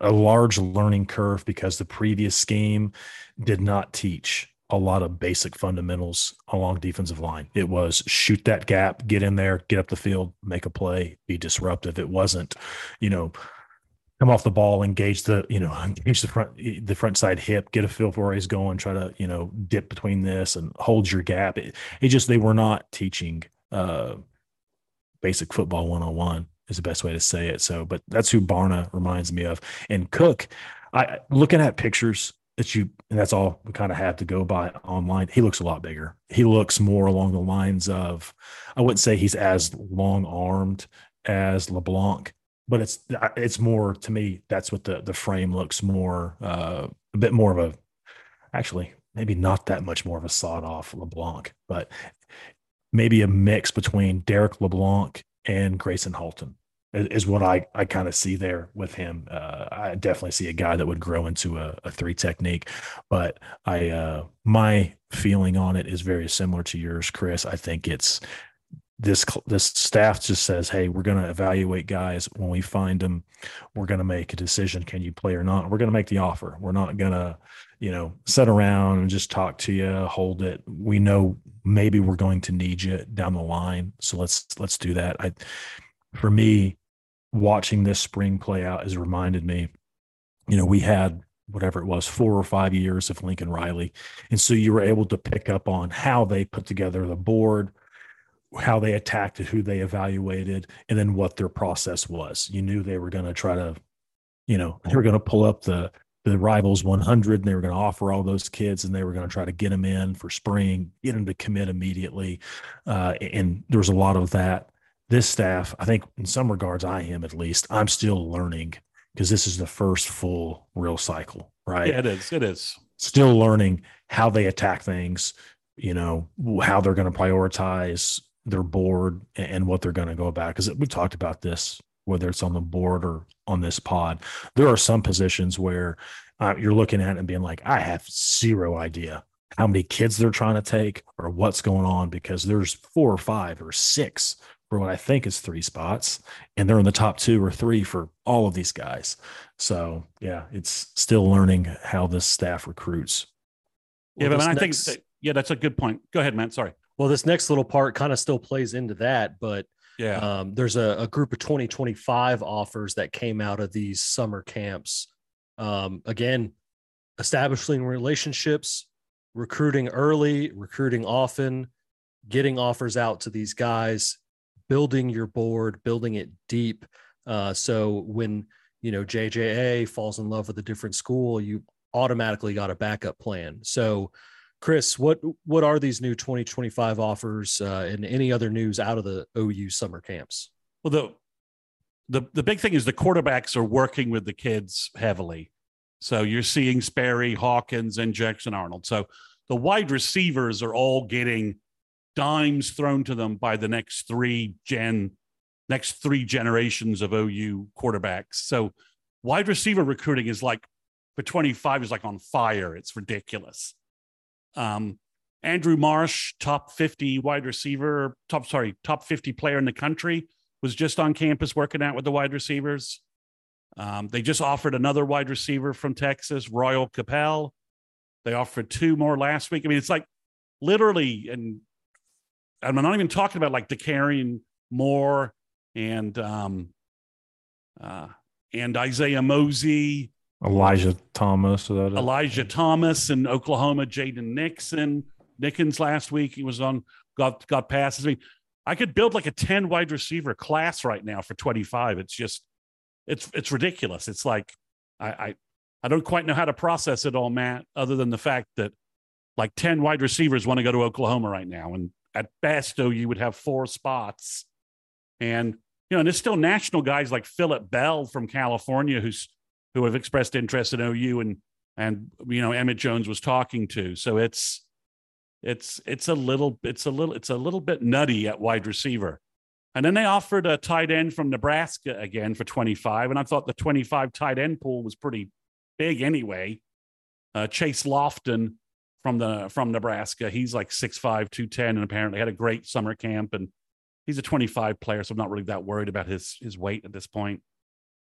a large learning curve because the previous scheme did not teach a lot of basic fundamentals along defensive line. It was shoot that gap, get in there, get up the field, make a play, be disruptive. It wasn't, you know, come off the ball, engage the, you know, engage the front the front side hip, get a feel for where he's going, try to, you know, dip between this and hold your gap. It, it just they were not teaching uh basic football 101 is the best way to say it. So, but that's who Barna reminds me of. And Cook, I looking at pictures that you and that's all we kind of have to go by online. He looks a lot bigger. He looks more along the lines of i wouldn't say he's as long armed as leblanc but it's it's more to me that's what the the frame looks more uh, a bit more of a actually maybe not that much more of a sawed off leblanc but maybe a mix between Derrick LeBlanc and Gracen Halton is what I, I kind of see there with him. Uh, I definitely see a guy that would grow into a, a three technique, but I uh, my feeling on it is very similar to yours, Chris. I think it's this this staff just says, "Hey, we're going to evaluate guys when we find them. We're going to make a decision: can you play or not? We're going to make the offer. We're not going to, you know, sit around and just talk to you, hold it. We know maybe we're going to need you down the line, so let's let's do that." I, for me, watching this spring play out has reminded me, you know, we had whatever it was, four or five years of Lincoln Riley. And so you were able to pick up on how they put together the board, how they attacked it, who they evaluated, and then what their process was. You knew they were going to try to, you know, they were going to pull up the the rivals 100 and they were going to offer all those kids and they were going to try to get them in for spring get them to commit immediately uh, and there was a lot of that this staff, I think in some regards, I am at least, I'm still learning because this is the first full real cycle, right? Yeah, it is. It is. Still learning how they attack things, you know, how they're going to prioritize their board and what they're going to go about. Because we talked about this, whether it's on the board or on this pod. There are some positions where uh, you're looking at it and being like, I have zero idea how many kids they're trying to take or what's going on because there's four or five or six for what I think is three spots, and they're in the top two or three for all of these guys. So yeah, it's still learning how this staff recruits. Yeah, well, but I next, think that, yeah, that's a good point. Go ahead, man. Sorry. Well, this next little part kind of still plays into that, but yeah, um, there's a, a, group of 2025 offers that came out of these summer camps. Um, again, establishing relationships, recruiting early, recruiting often, getting offers out to these guys, building your board, building it deep. Uh, so when you know JJA falls in love with a different school, you automatically got a backup plan. So, Chris, what what are these new 2025 offers uh, and any other news out of the OU summer camps? Well, the the the big thing is the quarterbacks are working with the kids heavily. So you're seeing Sperry, Hawkins, and Jackson Arnold. So the wide receivers are all getting dimes thrown to them by the next three gen next three generations of OU quarterbacks. So wide receiver recruiting is like for 25 is like on fire. It's ridiculous. Um, Andrew Marsh, top 50 wide receiver, top sorry, top 50 player in the country, was just on campus working out with the wide receivers. Um, they just offered another wide receiver from Texas, Royal Capel. They offered two more last week. I mean, it's like literally, and I'm not even talking about like Dakorien Moore and um, uh, and Isaiah Mosey, Elijah Thomas, Elijah Thomas in Oklahoma, Jaden Nixon, Nickens last week. He was on got got passes. I mean, I could build like a 10 wide receiver class right now for 25. It's just it's it's ridiculous. It's like I, I I don't quite know how to process it all, Matt, other than the fact that like 10 wide receivers want to go to Oklahoma right now. And at best, though, you would have four spots. And, you know, and there's still national guys like Philip Bell from California who's who have expressed interest in OU and and you know, Emmett Jones was talking to. So it's it's it's a little it's a little it's a little bit nutty at wide receiver. And then they offered a tight end from Nebraska again for 25. And I thought the 25 tight end pool was pretty big anyway. Uh, Chase Lofton from the from Nebraska. He's like 6'5, 210, and apparently had a great summer camp. And he's a 25 player, so I'm not really that worried about his his weight at this point.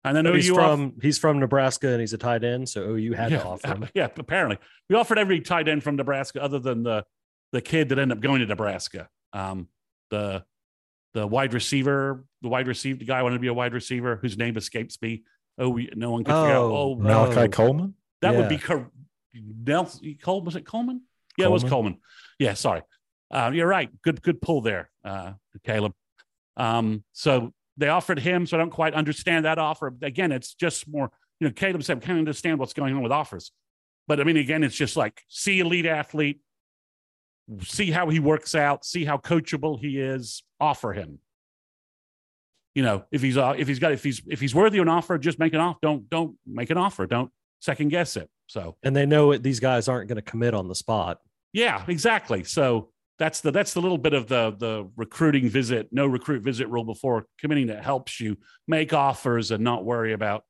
And then he's from off- he's from Nebraska and he's a tight end, so OU had yeah, to offer him. Yeah, apparently we offered every tight end from Nebraska other than the the kid that ended up going to Nebraska. Um, the the wide receiver, the wide receiver, the guy wanted to be a wide receiver whose name escapes me. Oh, no one could oh, figure out. Oh, Malachi oh. Coleman. That yeah. would be Nelson Coleman. Was it Coleman? Yeah, Coleman? it was Coleman. Yeah, sorry. Uh, you're right. Good, good pull there, uh, Caleb. Um, so they offered him. So I don't quite understand that offer. Again, it's just more. You know, Caleb said, "Can't understand what's going on with offers." But I mean, again, it's just like see elite athlete, see how he works out, see how coachable he is, offer him. You know, if he's uh, if he's got if he's if he's worthy of an offer, just make an offer. Don't don't make an offer. Don't second guess it. So and they know it, these guys aren't going to commit on the spot. Yeah, exactly. So that's the that's the little bit of the the recruiting visit, no recruit visit rule before committing that helps you make offers and not worry about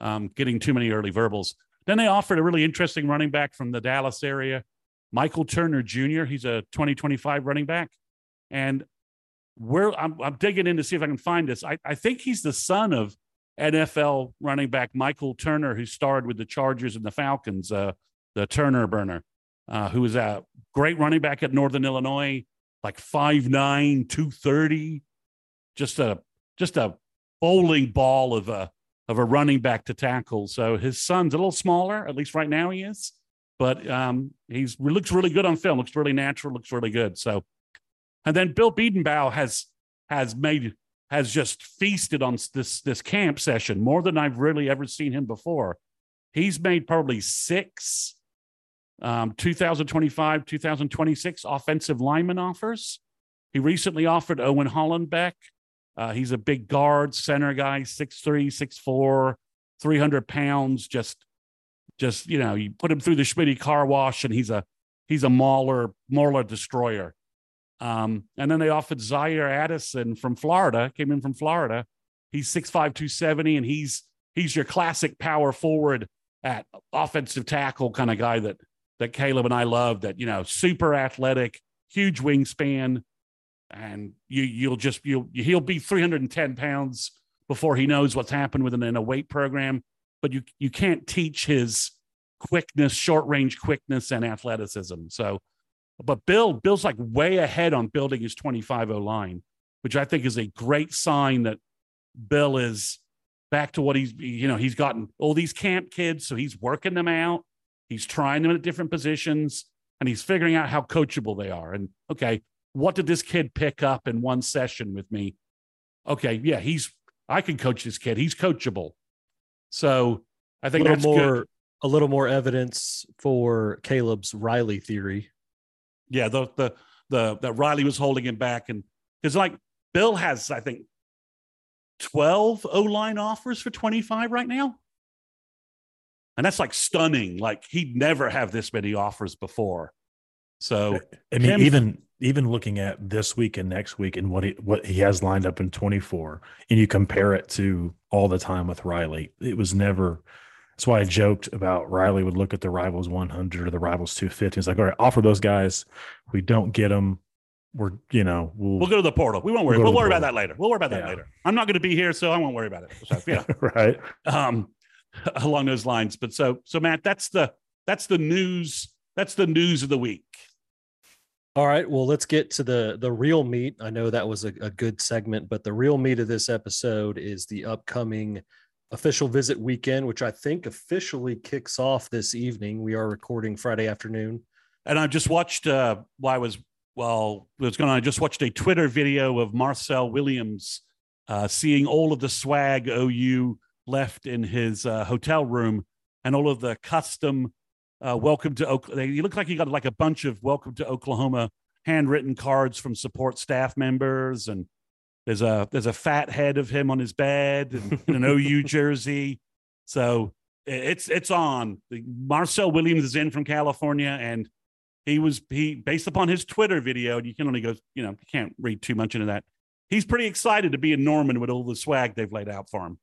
um, getting too many early verbals. Then they offered a really interesting running back from the Dallas area, Michael Turner Jr. He's a 2025 running back. And we're I'm, I'm, digging in to see if I can find this. I, I think he's the son of NFL running back Michael Turner, who starred with the Chargers and the Falcons, uh, the Turner burner, uh, who was a great running back at Northern Illinois, like 5'9, 230. Just a just a bowling ball of a of a running back to tackle. So his son's a little smaller, at least right now he is but um, he's looks really good on film. Looks really natural. Looks really good. So, and then Bill Bedenbaugh has has made has just feasted on this this camp session more than I've really ever seen him before. He's made probably six um, 2025, 2026 offensive lineman offers. He recently offered Owen Hollenbeck. Uh, he's a big guard, center guy, 6'3, 6'4, 300 pounds, just just you know, you put him through the Schmitty car wash, and he's a he's a mauler mauler destroyer. Um, and then they offered Zaire Addison from Florida, came in from Florida. He's 6'5, 270, and he's he's your classic power forward at offensive tackle kind of guy that that Caleb and I love. That you know, super athletic, huge wingspan, and you you'll just you'll he'll be 310 pounds before he knows what's happened within in a weight program. But you you can't teach his quickness, short range quickness, and athleticism. So, but Bill Bill's like way ahead on building his 25 O line, which I think is a great sign that Bill is back to what he's you know he's gotten all these camp kids, so he's working them out. He's trying them at different positions and he's figuring out how coachable they are. And okay, what did this kid pick up in one session with me? Okay, yeah, he's I can coach this kid. He's coachable. So I think that's more good. a little more evidence for Caleb's Riley theory. Yeah, the the the that Riley was holding him back, and because like Bill has, I think, twelve O line offers for twenty five right now, and that's like stunning. Like he'd never have this many offers before. So I mean, him- even even looking at this week and next week and what he what he has lined up in 24, and you compare it to all the time with Riley, it was never. That's why I joked about Riley would look at the rivals 100 or the rivals 250. It's like, all right, offer those guys. We don't get them. We're you know we'll, we'll go to the portal. We won't worry. We'll We'll, to the worry about that later. We'll worry about that Yeah. later. I'm not going to be here, so I won't worry about it. So, yeah. right. um, along those lines. But so so Matt, that's the that's the news. That's the news of the week. All right, well, let's get to the the real meat. I know that was a, a good segment, but the real meat of this episode is the upcoming official visit weekend, which I think officially kicks off this evening. We are recording Friday afternoon. And I just watched. Uh, while I was well, was going. on, I just watched a Twitter video of Marcel Williams uh, seeing all of the swag OU left in his uh, hotel room and all of the custom uh, welcome to Oklahoma. He looked like he got like a bunch of welcome to Oklahoma handwritten cards from support staff members and there's a there's a fat head of him on his bed and, in an OU jersey. So it's it's on. Marcel Williams is in from California and he was he based upon his Twitter video, you can only go, you know, you can't read too much into that. He's pretty excited to be in Norman with all the swag they've laid out for him.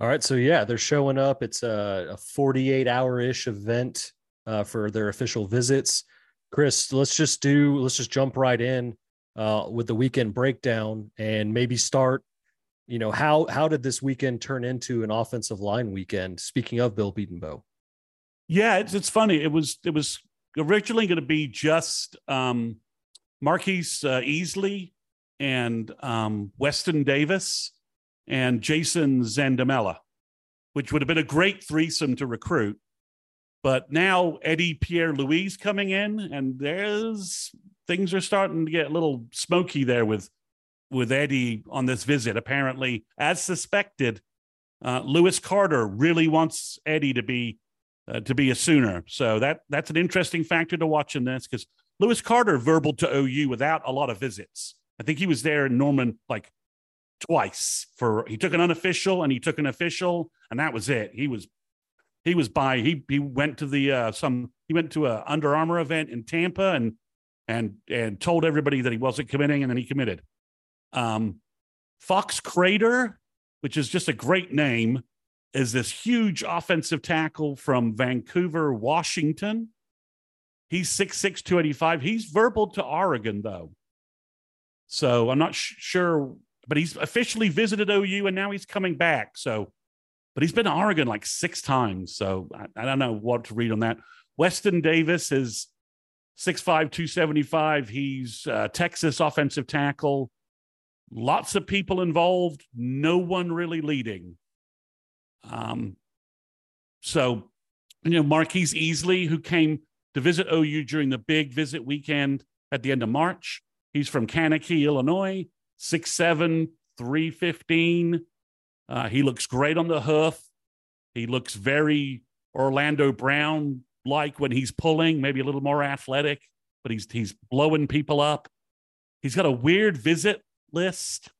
All right, so yeah, they're showing up. It's a, a 48 hour ish event uh, for their official visits. Chris, let's just do let's just jump right in uh, with the weekend breakdown and maybe start. You know how how did this weekend turn into an offensive line weekend? Speaking of Bill Bedenbaugh, Yeah, it's it's funny. It was it was originally going to be just um, Marquise uh, Easley and um, Weston Davis and Jason Zandamela, which would have been a great threesome to recruit. But now Eddie Pierre Louis coming in, and there's things are starting to get a little smoky there with with Eddie on this visit. Apparently, as suspected, uh, Lewis Carter really wants Eddie to be uh, to be a Sooner. So that that's an interesting factor to watch in this because Lewis Carter verbal to OU without a lot of visits. I think he was there in Norman like twice for he took an unofficial and he took an official and that was it. He was he was by he he went to the uh some he went to a Under Armour event in Tampa and and and told everybody that he wasn't committing and then he committed. Um Fox Crader, which is just a great name, is this huge offensive tackle from Vancouver, Washington. He's 6'6, 285. He's verbal to Oregon, though. So I'm not sh- sure, but he's officially visited OU and now he's coming back. So, but he's been to Oregon like six times. So I, I don't know what to read on that. Weston Davis is 6'5, 275. He's uh, Texas offensive tackle. Lots of people involved, no one really leading. Um, so, you know, Marquise Easley, who came to visit OU during the big visit weekend at the end of March, he's from Kankakee, Illinois, 6'7, 315. Uh, he looks great on the hoof. He looks very Orlando Brown like when he's pulling, maybe a little more athletic, but he's he's blowing people up. He's got a weird visit list.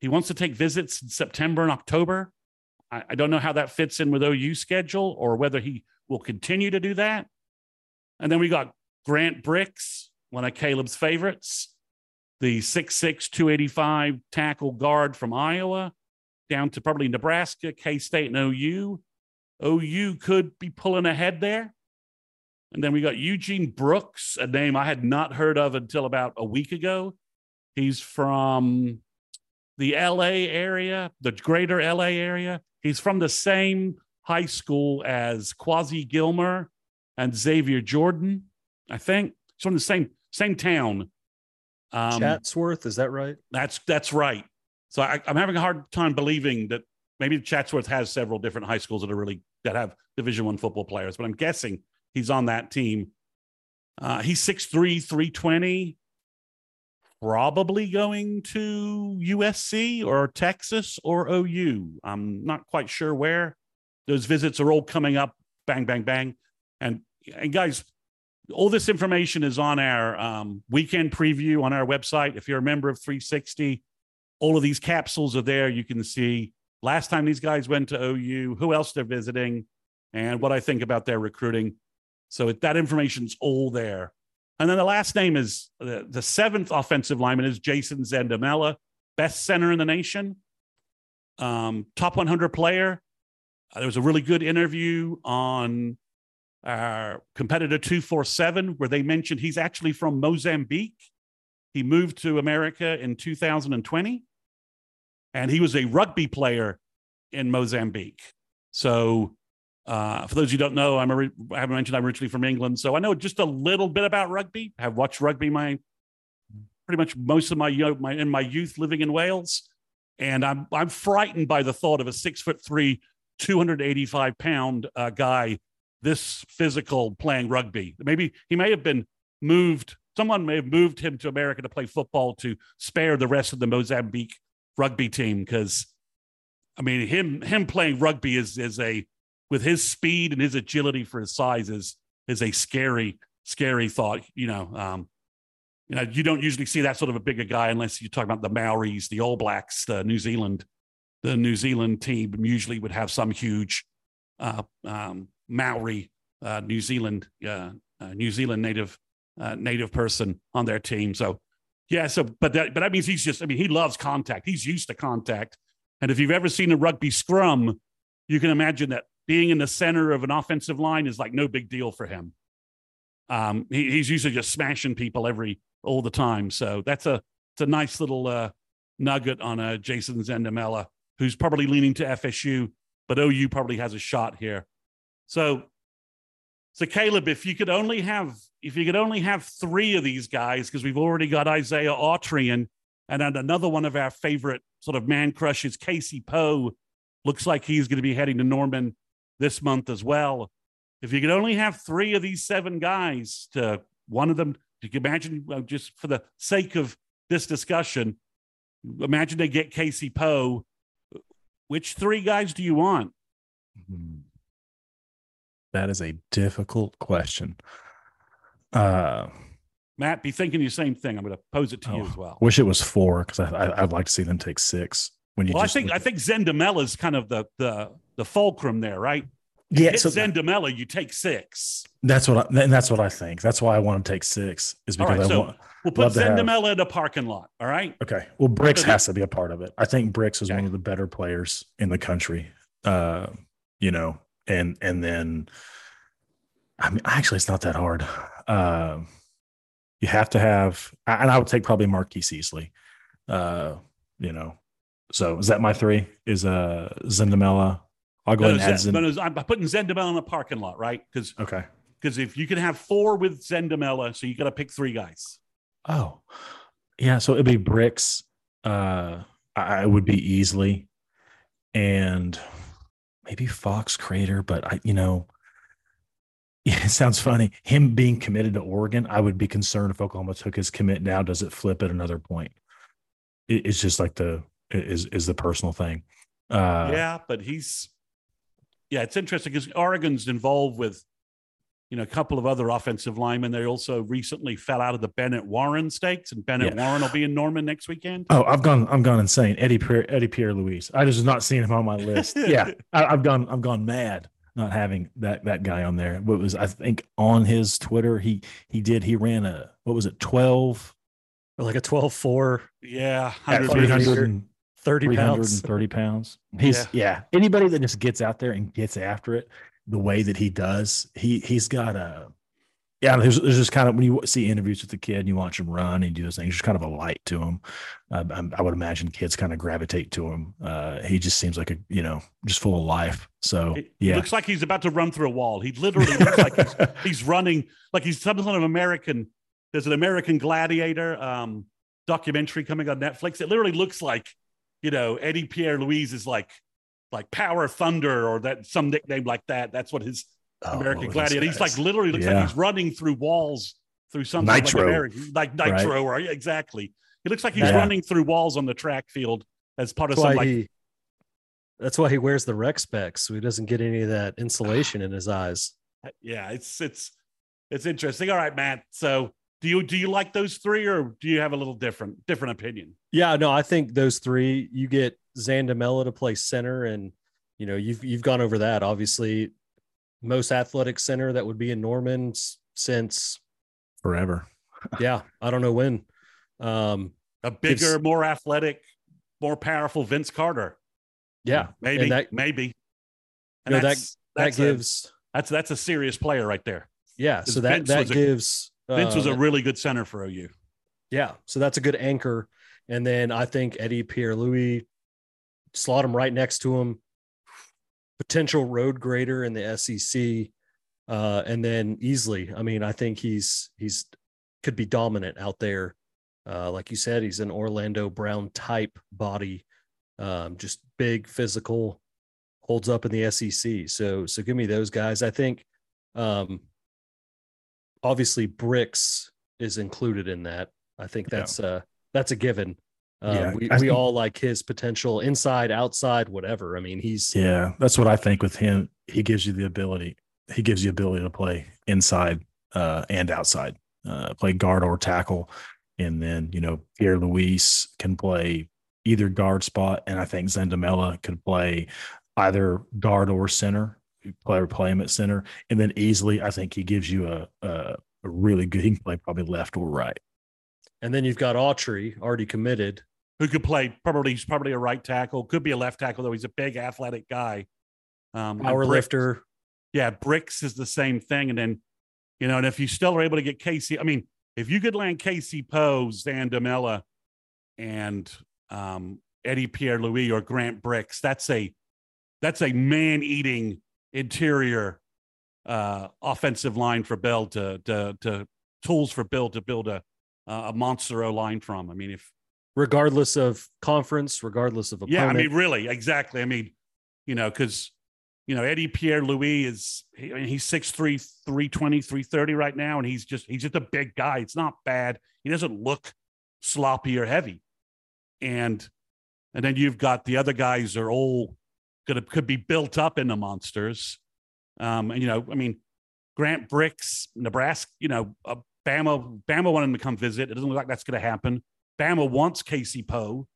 He wants to take visits in September and October. I, I don't know how that fits in with OU schedule or whether he will continue to do that. And then we got Grant Brix, one of Caleb's favorites, the 6'6, 285 tackle guard from Iowa, down to probably Nebraska, K State, and OU. OU could be pulling ahead there. And then we got Eugene Brooks, a name I had not heard of until about a week ago. He's from the LA area, the greater LA area. He's from the same high school as Quasi Gilmer and Xavier Jordan, I think. He's from the same same town. Um, Chatsworth, is that right? That's that's right. So I, am having a hard time believing that maybe Chatsworth has several different high schools that are really that have Division One football players, but I'm guessing he's on that team. Uh, he's 6'3", 320, probably going to USC or Texas or OU. I'm not quite sure where. Those visits are all coming up, bang, bang, bang. And, and guys, all this information is on our um, weekend preview on our website. If you're a member of 360, all of these capsules are there. You can see last time these guys went to OU, who else they're visiting, and what I think about their recruiting. So that information's all there. And then the last name is the, the seventh offensive lineman is Jason Zandamela, best center in the nation, um, top 100 player. Uh, there was a really good interview on our competitor 247 where they mentioned he's actually from Mozambique. He moved to America in 2020 and he was a rugby player in Mozambique. So uh, for those who don't know, I'm a, I haven't mentioned I'm originally from England, so I know just a little bit about rugby. I've watched rugby my pretty much most of my, you know, my in my youth living in Wales, and I'm I'm frightened by the thought of a six foot three, 285 pound uh, guy this physical playing rugby. Maybe he may have been moved. Someone may have moved him to America to play football to spare the rest of the Mozambique rugby team because I mean him him playing rugby is is a with his speed and his agility for his size is is a scary scary thought. You know, um, you know, you don't usually see that sort of a bigger guy unless you talk about the Maoris, the All Blacks, the New Zealand, the New Zealand team usually would have some huge uh, um, Maori, uh, New Zealand, uh, uh New Zealand native uh, native person on their team. So, yeah. So, but that but that means he's just. I mean, he loves contact. He's used to contact. And if you've ever seen a rugby scrum, you can imagine that being in the center of an offensive line is like no big deal for him. Um, he, he's usually just smashing people every all the time. So that's a it's a nice little uh, nugget on uh, Jason Zandamela, who's probably leaning to FSU, but OU probably has a shot here. So, so Caleb, if you could only have if you could only have three of these guys, because we've already got Isaiah Autry and and another one of our favorite sort of man crushes, Casey Poe, looks like he's going to be heading to Norman this month as well. If you could only have three of these seven guys to one of them, you can imagine just for the sake of this discussion, imagine they get Casey Poe. Which three guys do you want? Hmm. That is a difficult question. Uh, Matt, be thinking the same thing. I'm going to pose it to oh, you as well. Wish it was four because I, would like to see them take six. When you well, I think I think Zandamela is kind of the the the fulcrum there, right? You yeah, so Zandamela, you take six. That's what I, and that's what I think. That's why I want to take six. Is because I so want. We'll put Zandamela in a parking lot. All right. Okay. Well, Brix has to be a part of it. I think Brix is okay. one of the better players in the country. Uh, you know, and and then, I mean, actually, it's not that hard. Uh, you have to have, and I would take probably Marquis Easley. Uh, you know, so is that my three? Is uh Zandamela? I'll go no, ahead and add Zend- I'm putting Zandamela in the parking lot, right? Because okay, because if you can have four with Zandamela, so you got to pick three guys. Oh, yeah. So it'd be Brix. Uh, I would be Easley, and maybe Fox Crader, but I, you know, it sounds funny. Him being committed to Oregon, I would be concerned if Oklahoma took his commit now. Does it flip at another point? it's just like the is is the personal thing. Uh, yeah, but he's yeah, it's interesting because Oregon's involved with you know a couple of other offensive linemen. They also recently fell out of the Bennett Warren stakes, and Bennett yeah. Warren will be in Norman next weekend. Oh, I've gone, I'm gone insane. Eddie Pierre, Eddie Pierre Louis. I just not seeing him on my list. yeah, I, have gone, I've gone mad not having that that guy on there. What was I think on his Twitter? He he did he ran a what was it twelve or like a 12 4 yeah 300 30 pounds. 30 pounds. He's yeah. yeah. Anybody that just gets out there and gets after it the way that he does, he he's got a yeah, there's, there's just kind of when you see interviews with the kid and you watch him run and do those things, there's kind of a light to him. Uh, I would imagine kids kind of gravitate to him. Uh, he just seems like a you know just full of life. So It yeah, looks like he's about to run through a wall. He literally looks like he's, he's running, like he's some sort of American. There's an American Gladiator um, documentary coming on Netflix. It literally looks like, you know, Eddie Pierre Louis is like, like Power Thunder or that some nickname like that. That's what his Oh, American Gladiator. He's like literally looks Yeah. like he's running through walls through something Nitro. like American, like Nitro, or exactly. He looks like he's Yeah. running through walls on the track field as part of some why like he. That's why he wears the rec specs, so he doesn't get any of that insulation in his eyes. yeah, it's it's it's interesting. All right, Matt. So do you do you like those three, or do you have a little different different opinion? Yeah, no, I think those three. You get Zandamela to play center, and you know you've you've gone over that. Obviously, most athletic center that would be in Norman since forever. yeah, I don't know when. Um, A bigger, Gives- more athletic, more powerful Vince Carter. yeah, Maybe, and that maybe. You know, that- that's, that that's a- gives that's that's a serious player right there. yeah. So that Vince that was a- gives Vince was a really good center for OU. Yeah, so that's a good anchor. And then I think Eddie Pierre Louis slot him right next to him. Potential road grader in the SEC, uh, and then Easley. I mean, I think he's he's could be dominant out there. Uh, like you said, he's an Orlando Brown type body, um, just big, physical, holds up in the SEC. So so give me those guys. I think um, obviously Brix is included in that. I think Yeah. that's uh that's a given. Um, Yeah, we, we think- all like his potential inside, outside, whatever. I mean, he's Yeah, that's what I think with him. He gives you the ability. He gives you ability to play inside uh, and outside, uh, play guard or tackle, and then you know Pierre Louis can play either guard spot, and I think Zandamela could play either guard or center. Play or play him at center, and then Easley, I think he gives you a a, a really good. He can play probably left or right. and then you've got Autry already committed. Who could play? Probably he's probably a right tackle. Could be a left tackle though. He's a big athletic guy. Um, Power Bricks- lifter. Yeah, Brix is the same thing. And then, you know, and if you still are able to get Casey, I mean, if you could land Casey Poe, Zandamela, and um, Eddie Pierre Louis or Grant Brix, that's a that's a man eating interior uh, offensive line for Bill to to to tools for Bill to build a a monster O line from. I mean, if regardless of conference, regardless of opponent. yeah, I mean, really, exactly. I mean, you know, because you know Eddie Pierre Louis is he, I mean, he's 6'3", 320, 330 right now, and he's just he's just a big guy. It's not bad. He doesn't look sloppy or heavy, and and then you've got the other guys are all gonna could be built up into monsters. Um, and you know, I mean, Grant Brix, Nebraska, you know, uh, Bama, Bama wanted him to come visit. It doesn't look like that's going to happen. Bama wants Casey Poe.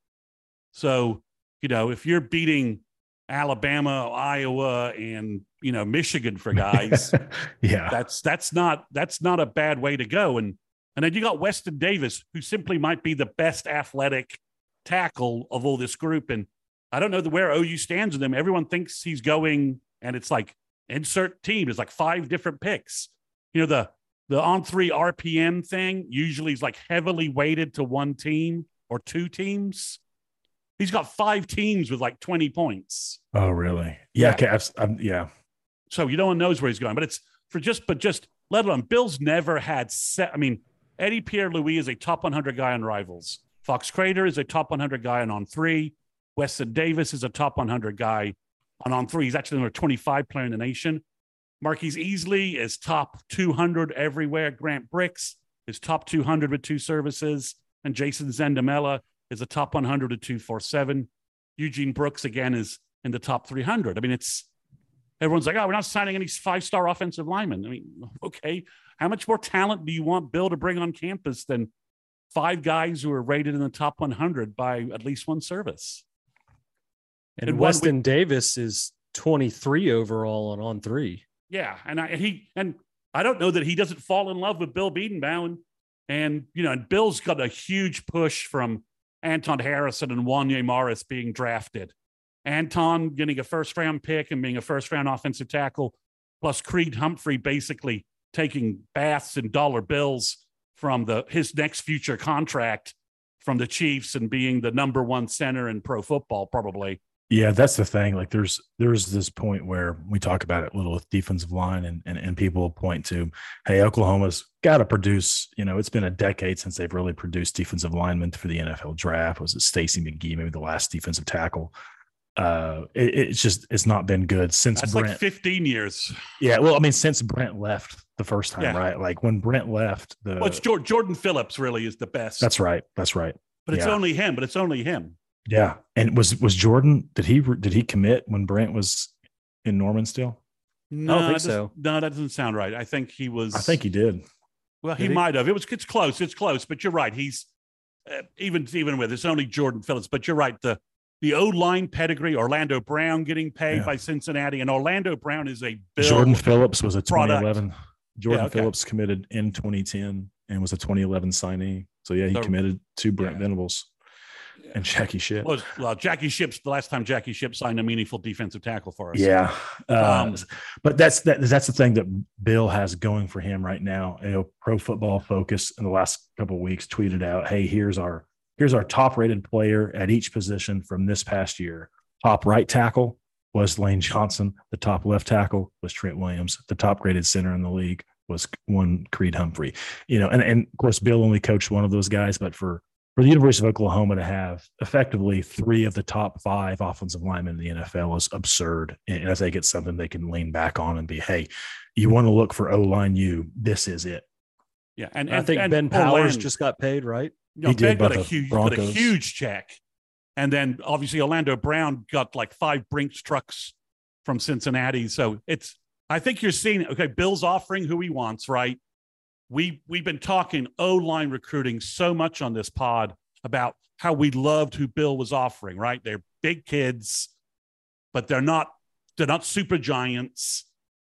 So, you know, if you're beating Alabama, Iowa, and you know, Michigan for guys, yeah, that's that's not that's not a bad way to go. And and then you got Weston Davis, who simply might be the best athletic tackle of all this group. And I don't know the, where OU stands with him. Everyone thinks he's going, and it's like insert team is like five different picks. You know, the the on three RPM thing usually is like heavily weighted to one team or two teams. He's got five teams with like 20 points. Oh, really? Yeah. Yeah. Okay. I've, I'm, yeah. So you no one knows where he's going, but it's for just, but just let alone Bill's never had set. I mean, Eddie Pierre Louis is a top 100 guy on rivals. Fox Crader is a top 100 guy on on three. Weston Davis is a top 100 guy on on three. He's actually number 25 player in the nation. Marquise Easley is top 200 everywhere. Grant Brix is top 200 with two services. And Jason Zandamela is a top 100 with 247. Eugene Brooks, again, is in the top 300. I mean, it's everyone's like, oh, we're not signing any five star offensive linemen. I mean, okay. How much more talent do you want Bill to bring on campus than five guys who are rated in the top 100 by at least one service? And and Weston Davis is 23 overall and on three. Yeah, and I he and I don't know that he doesn't fall in love with Bill Bedenbaugh, and you know, and Bill's got a huge push from Anton Harrison and Wanye Morris being drafted. Anton getting a first round pick and being a first round offensive tackle, plus Creed Humphrey basically taking baths in dollar bills from the his next future contract from the Chiefs and being the number one center in pro football, probably. Yeah, that's the thing. Like there's there's this point where we talk about it a little with defensive line and and, and people point to, hey, Oklahoma's got to produce, you know, it's been a decade since they've really produced defensive linemen for the NFL draft. Was it Stacy McGee, maybe the last defensive tackle? Uh it, it's just it's not been good since That's Brent. like 15 years. yeah, well, I mean, since Brent left the first time, Yeah. right? Like when Brent left, the Well, it's Jor- Jordan Phillips really is the best. that's right. That's right. but it's yeah. only him, but it's only him. Yeah. And was was Jordan did he did he commit when Brent was in Norman still? No, think that doesn't- so. No, that doesn't sound right. I think he was. I think he did. Well, he, Did he? might have. It was. It's close. It's close. But you're right. He's uh, even even with it's only Jordan Phillips. But you're right. The the O line pedigree. Orlando Brown getting paid Yeah. by Cincinnati, and Orlando Brown is a Bill. Jordan Phillips was a product. 2011. Jordan Yeah, okay. Phillips committed in 2010 and was a 2011 signee. So yeah, he So- committed to Brent Yeah. Venables and Jackie Ship. was well, Jackie Ships. The last time Jackie Ship signed a meaningful defensive tackle for us. Yeah, uh, Um, but that's that, that's the thing that Bill has going for him right now. You know, Pro Football Focus in the last couple of weeks tweeted out, "Hey, here's our here's our top rated player at each position from this past year. Top right tackle was Lane Johnson. The top left tackle was Trent Williams. The top graded center in the league was one Creed Humphrey. You know, and and of course Bill only coached one of those guys, but for for the University of Oklahoma to have effectively three of the top five offensive linemen in the NFL is absurd. And I think it's something they can lean back on and be, hey, you want to look for O line U, this is it. yeah. And, I think and Ben Powers Orlando- just got paid, right? No, He Ben did by got a the huge, got a huge check, and then obviously Orlando Brown got like five Brinks trucks from Cincinnati. So it's, I think you're seeing. Okay, Bill's offering who he wants, right? We we've been talking O line recruiting so much on this pod about how we loved who Bill was offering, right? They're big kids, but they're not they're not super giants.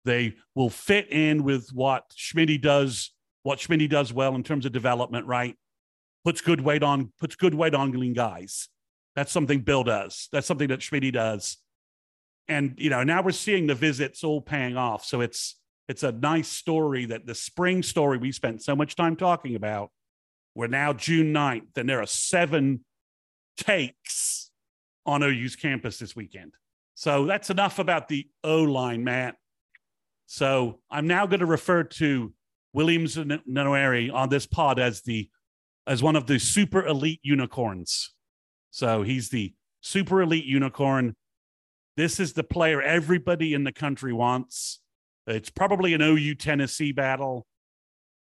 They will fit in with what Schmitty does, what Schmitty does well in terms of development, right? Puts good weight on, puts good weight on lean guys. That's something Bill does. That's something that Schmitty does. And you know, now we're seeing the visits all paying off. So it's it's a nice story that the spring story we spent so much time talking about. We're now June 9th, and there are seven takes on OU's campus this weekend. So that's enough about the O line, Matt. So I'm now going to refer to Williams Nwaneri on this pod as the as one of the super elite unicorns. So he's the super elite unicorn. This is the player everybody in the country wants. It's probably an OU Tennessee battle.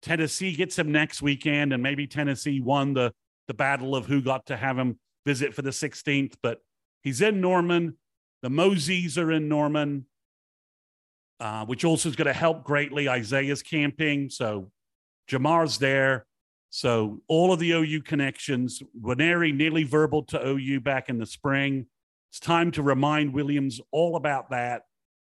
Tennessee gets him next weekend, and maybe Tennessee won the the battle of who got to have him visit for the 16th. But he's in Norman. The Moseys are in Norman, uh, which also is going to help greatly. Isaiah's camping, so Jamar's there. So all of the OU connections. Nwaneri nearly verbal to OU back in the spring. It's time to remind Williams all about that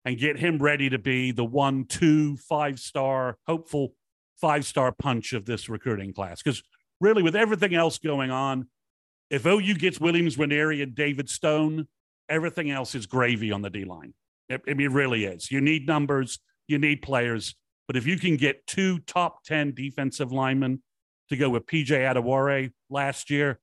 and get him ready to be the one, two, five star, hopeful five star punch of this recruiting class. Because really, with everything else going on, if OU gets Williams, Nwaneri, and David Stone, everything else is gravy on the D line. It, it really is. You need numbers, you need players. But if you can get two top 10 defensive linemen to go with PJ Adebawore last year,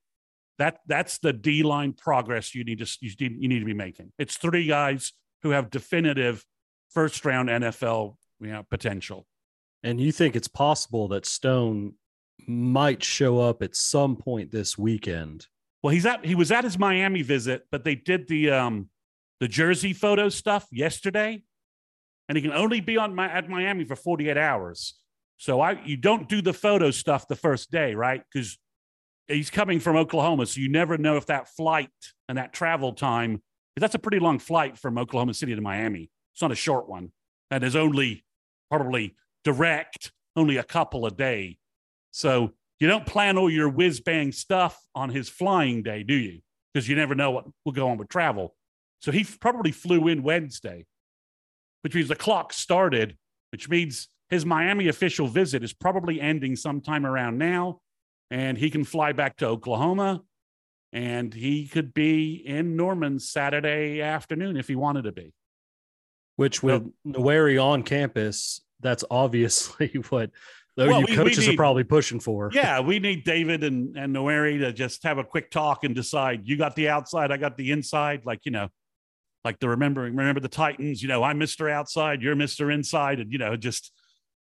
that that's the D line progress you need to you need, you need to be making. It's three guys who have definitive first round NFL you know, potential. And you think it's possible that Stone might show up at some point this weekend? Well, he's at he was at his Miami visit, but they did the um the jersey photo stuff yesterday, and he can only be on my at Miami for 48 hours. So I you don't do the photo stuff the first day, right? Because he's coming from Oklahoma, so you never know if that flight and that travel time, that's a pretty long flight from Oklahoma City to Miami. It's not a short one, and only probably direct only a couple a day. So you don't plan all your whiz bang stuff on his flying day, do you? Because you never know what will go on with travel. So he probably flew in Wednesday, which means the clock started, which means his Miami official visit is probably ending sometime around now. And he can fly back to Oklahoma and he could be in Norman Saturday afternoon if he wanted to be. Which with Nwaneri on campus, that's obviously what the Well, OU we- we coaches need- are probably pushing for. Yeah, we need David and and Nwaneri to just have a quick talk and decide. You got the outside, I got the inside. Like you know, like the remembering remember the Titans. You know, I'm Mister Outside, you're Mister Inside, and you know just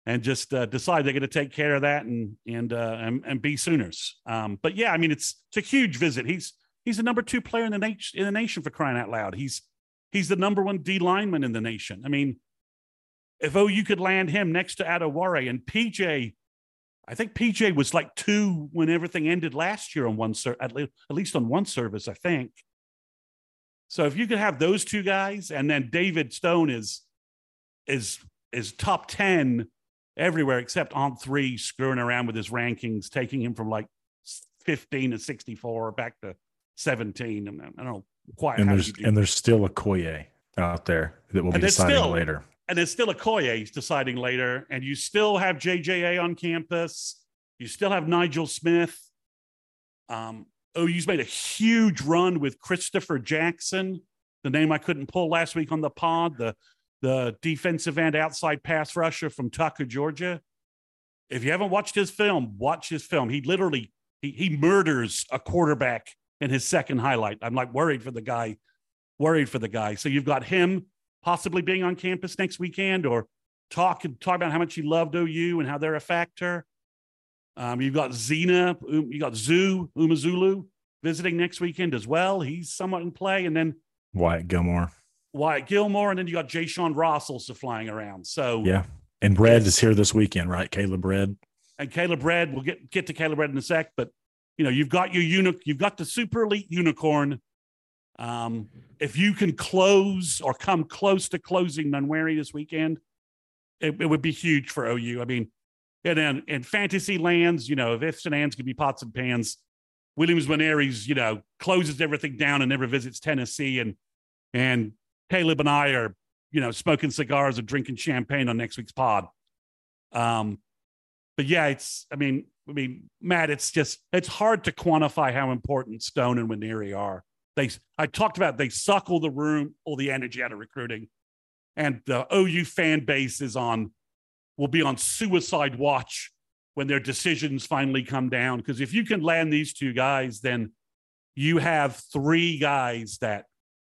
and just uh, decide they're going to take care of that and and uh, and, and be Sooners. Um, but yeah, I mean it's it's a huge visit. He's he's the number two player in the nation in the nation for crying out loud. He's he's the number one D lineman in the nation. I mean, if OU could land him next to Adebawore and PJ. I think PJ was like two when everything ended last year on one ser- at, le- at least on one service, I think. So if you could have those two guys, and then David Stone is is is top ten everywhere except on three, screwing around with his rankings, taking him from like fifteen to sixty four back to seventeen. And I don't know quite And there's and there's still a Koye out there that will And be deciding still- later. and there's still a Koye deciding later, and you still have JJA on campus. You still have Nigel Smith. Um, OU's made a huge run with Christopher Jackson, the name I couldn't pull last week on the pod, the the defensive end outside pass rusher from Tucker, Georgia. If you haven't watched his film, watch his film. He literally he, he murders a quarterback in his second highlight. I'm like worried for the guy, worried for the guy. So you've got him possibly being on campus next weekend or talk talk about how much he loved OU and how they're a factor. Um, you've got Zina, um, you got Zoo Umeozulu visiting next weekend as well. He's somewhat in play, and then Wyatt Gilmore. Wyatt Gilmore, and then you got Jayshawn Ross also flying around. So Yeah. And Brad is here this weekend, right? Caleb Red. and Caleb Red, we'll get get to Caleb Red in a sec, but you know, you've got your uni- you've got the super elite unicorn. Um, if you can close or come close to closing Nwaneri this weekend, it, it would be huge for OU. I mean, and then in fantasy lands, you know, if ifs and ands can be pots and pans, Williams Nwaneri, you know, closes everything down and never visits Tennessee, and and Caleb and I are, you know, smoking cigars and drinking champagne on next week's pod. Um, but yeah, it's I mean, I mean, Matt, it's just it's hard to quantify how important Stone and Nwaneri are. They I talked about they suckle the room, all the energy out of recruiting. And the OU fan base is on will be on suicide watch when their decisions finally come down. Because if you can land these two guys, then you have three guys that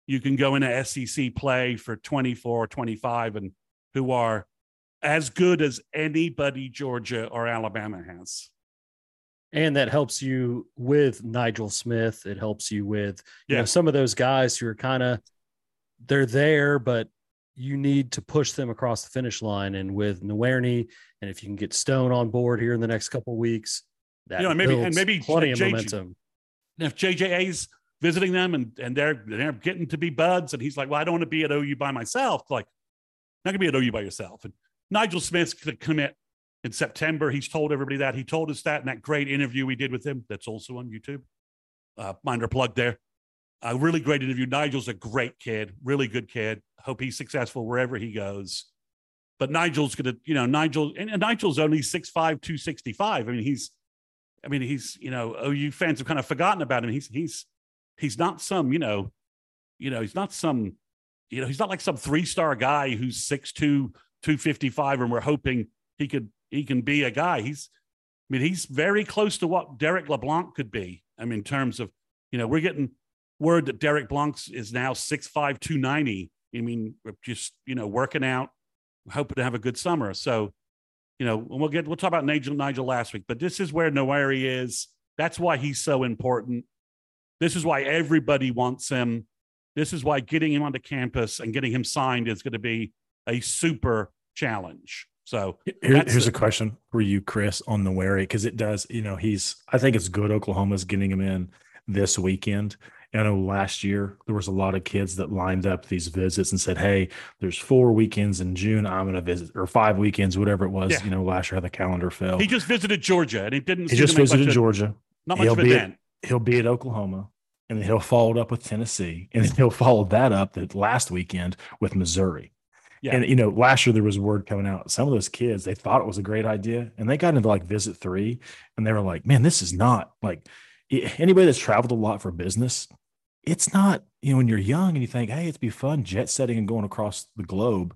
you can go into SEC play for 24 or 25 and who are as good as anybody Georgia or Alabama has. And that helps you with Nigel Smith. It helps you with you Yeah. know some of those guys who are kind of they're there, but you need to push them across the finish line. And with Nwaneri, and if you can get Stone on board here in the next couple of weeks, that You know, maybe- and maybe plenty of momentum. And if JJA's visiting them and, and they're they're getting to be buds, and he's like, Well, I don't want to be at OU by myself. Like, not gonna be at OU by yourself. And Nigel Smith's gonna commit in September. He's told everybody that. He told us that in that great interview we did with him. That's also on YouTube. Uh, minor plug there. A really great interview. Nigel's a great kid, really good kid. Hope he's successful wherever he goes. But Nigel's gonna, you know, Nigel and, and Nigel's only 6'5, 265. I mean, he's I mean, he's, you know, OU fans have kind of forgotten about him. He's he's he's not some, you know, you know, he's not some, you know, he's not like some three-star guy who's 6'2, 255, and we're hoping he could he can be a guy. He's I mean, he's very close to what Derrick LeBlanc could be. I mean, in terms of, you know, we're getting word that Derek Blanc is now 6'5, 290. I mean, just, you know, working out, hoping to have a good summer. So, you know, we'll get we'll talk about Nigel Nigel last week, but this is where Nwaneri is. That's why he's so important. This is why everybody wants him. This is why getting him onto campus and getting him signed is going to be a super challenge. So Here- here's the- a question for you, Chris, on the Wary, because it does, you know, he's, I think it's good Oklahoma's getting him in this weekend. I know last year there was a lot of kids that lined up these visits and said, Hey, there's four weekends in June. I'm going to visit, or five weekends, whatever it was. Yeah. You know, last year how the calendar fell. he just visited Georgia and it didn't. He just visited of- Georgia. Not much He'll of a dent. He'll be at Oklahoma, and then he'll follow it up with Tennessee, and then he'll follow that up the last weekend with Missouri. Yeah. And you know, last year there was word coming out. Some of those kids they thought it was a great idea, and they got into like visit three, and they were like, "Man, this is not like anybody that's traveled a lot for business. It's not you know when you're young and you think, hey, it'd be fun jet setting and going across the globe.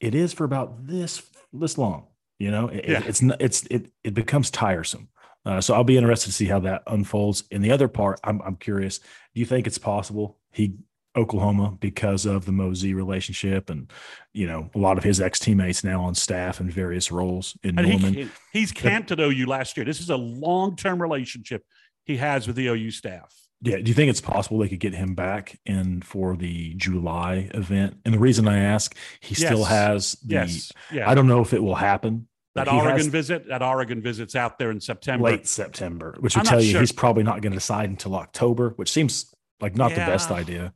It is for about this this long. You know, it, Yeah. it's not, it's it it becomes tiresome. Uh, so I'll be interested to see how that unfolds. And the other part, I'm I'm curious. Do you think it's possible he Oklahoma because of the Mosey relationship and you know a lot of his ex teammates now on staff in various roles in And Norman? he, he's camped at OU last year. This is a long term relationship he has with the OU staff. Yeah. Do you think it's possible they could get him back in for the July event? And the reason I ask, he still has the. Yes. Yeah. I don't know if it will happen. That he has Oregon visit, that Oregon visit's out there in September. late September, which I'm would tell you sure. he's probably not going to decide until October, which seems like not the best idea.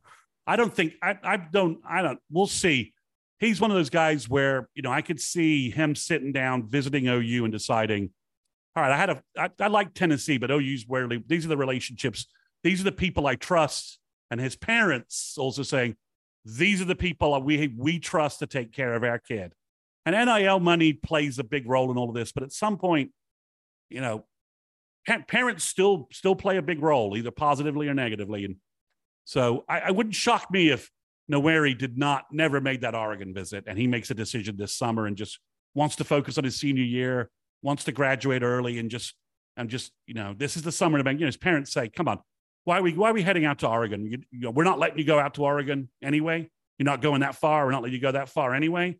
I don't think I, I don't I don't we'll see. He's one of those guys where you know I could see him sitting down visiting OU and deciding, all right, I had a I, I like Tennessee, but OU's where these are the relationships, these are the people I trust, and his parents also saying these are the people we we trust to take care of our kid. And NIL money plays a big role in all of this, but at some point, you know, pa- parents still still play a big role, either positively or negatively, and so I, I wouldn't shock me if Nwaneri did not never made that Oregon visit and he makes a decision this summer and just wants to focus on his senior year, wants to graduate early and just and just, you know, this is the summer make, you know, his parents say, come on, why are we why are we heading out to Oregon? You, you know, we're not letting you go out to Oregon anyway. You're not going that far. We're not letting you go that far anyway.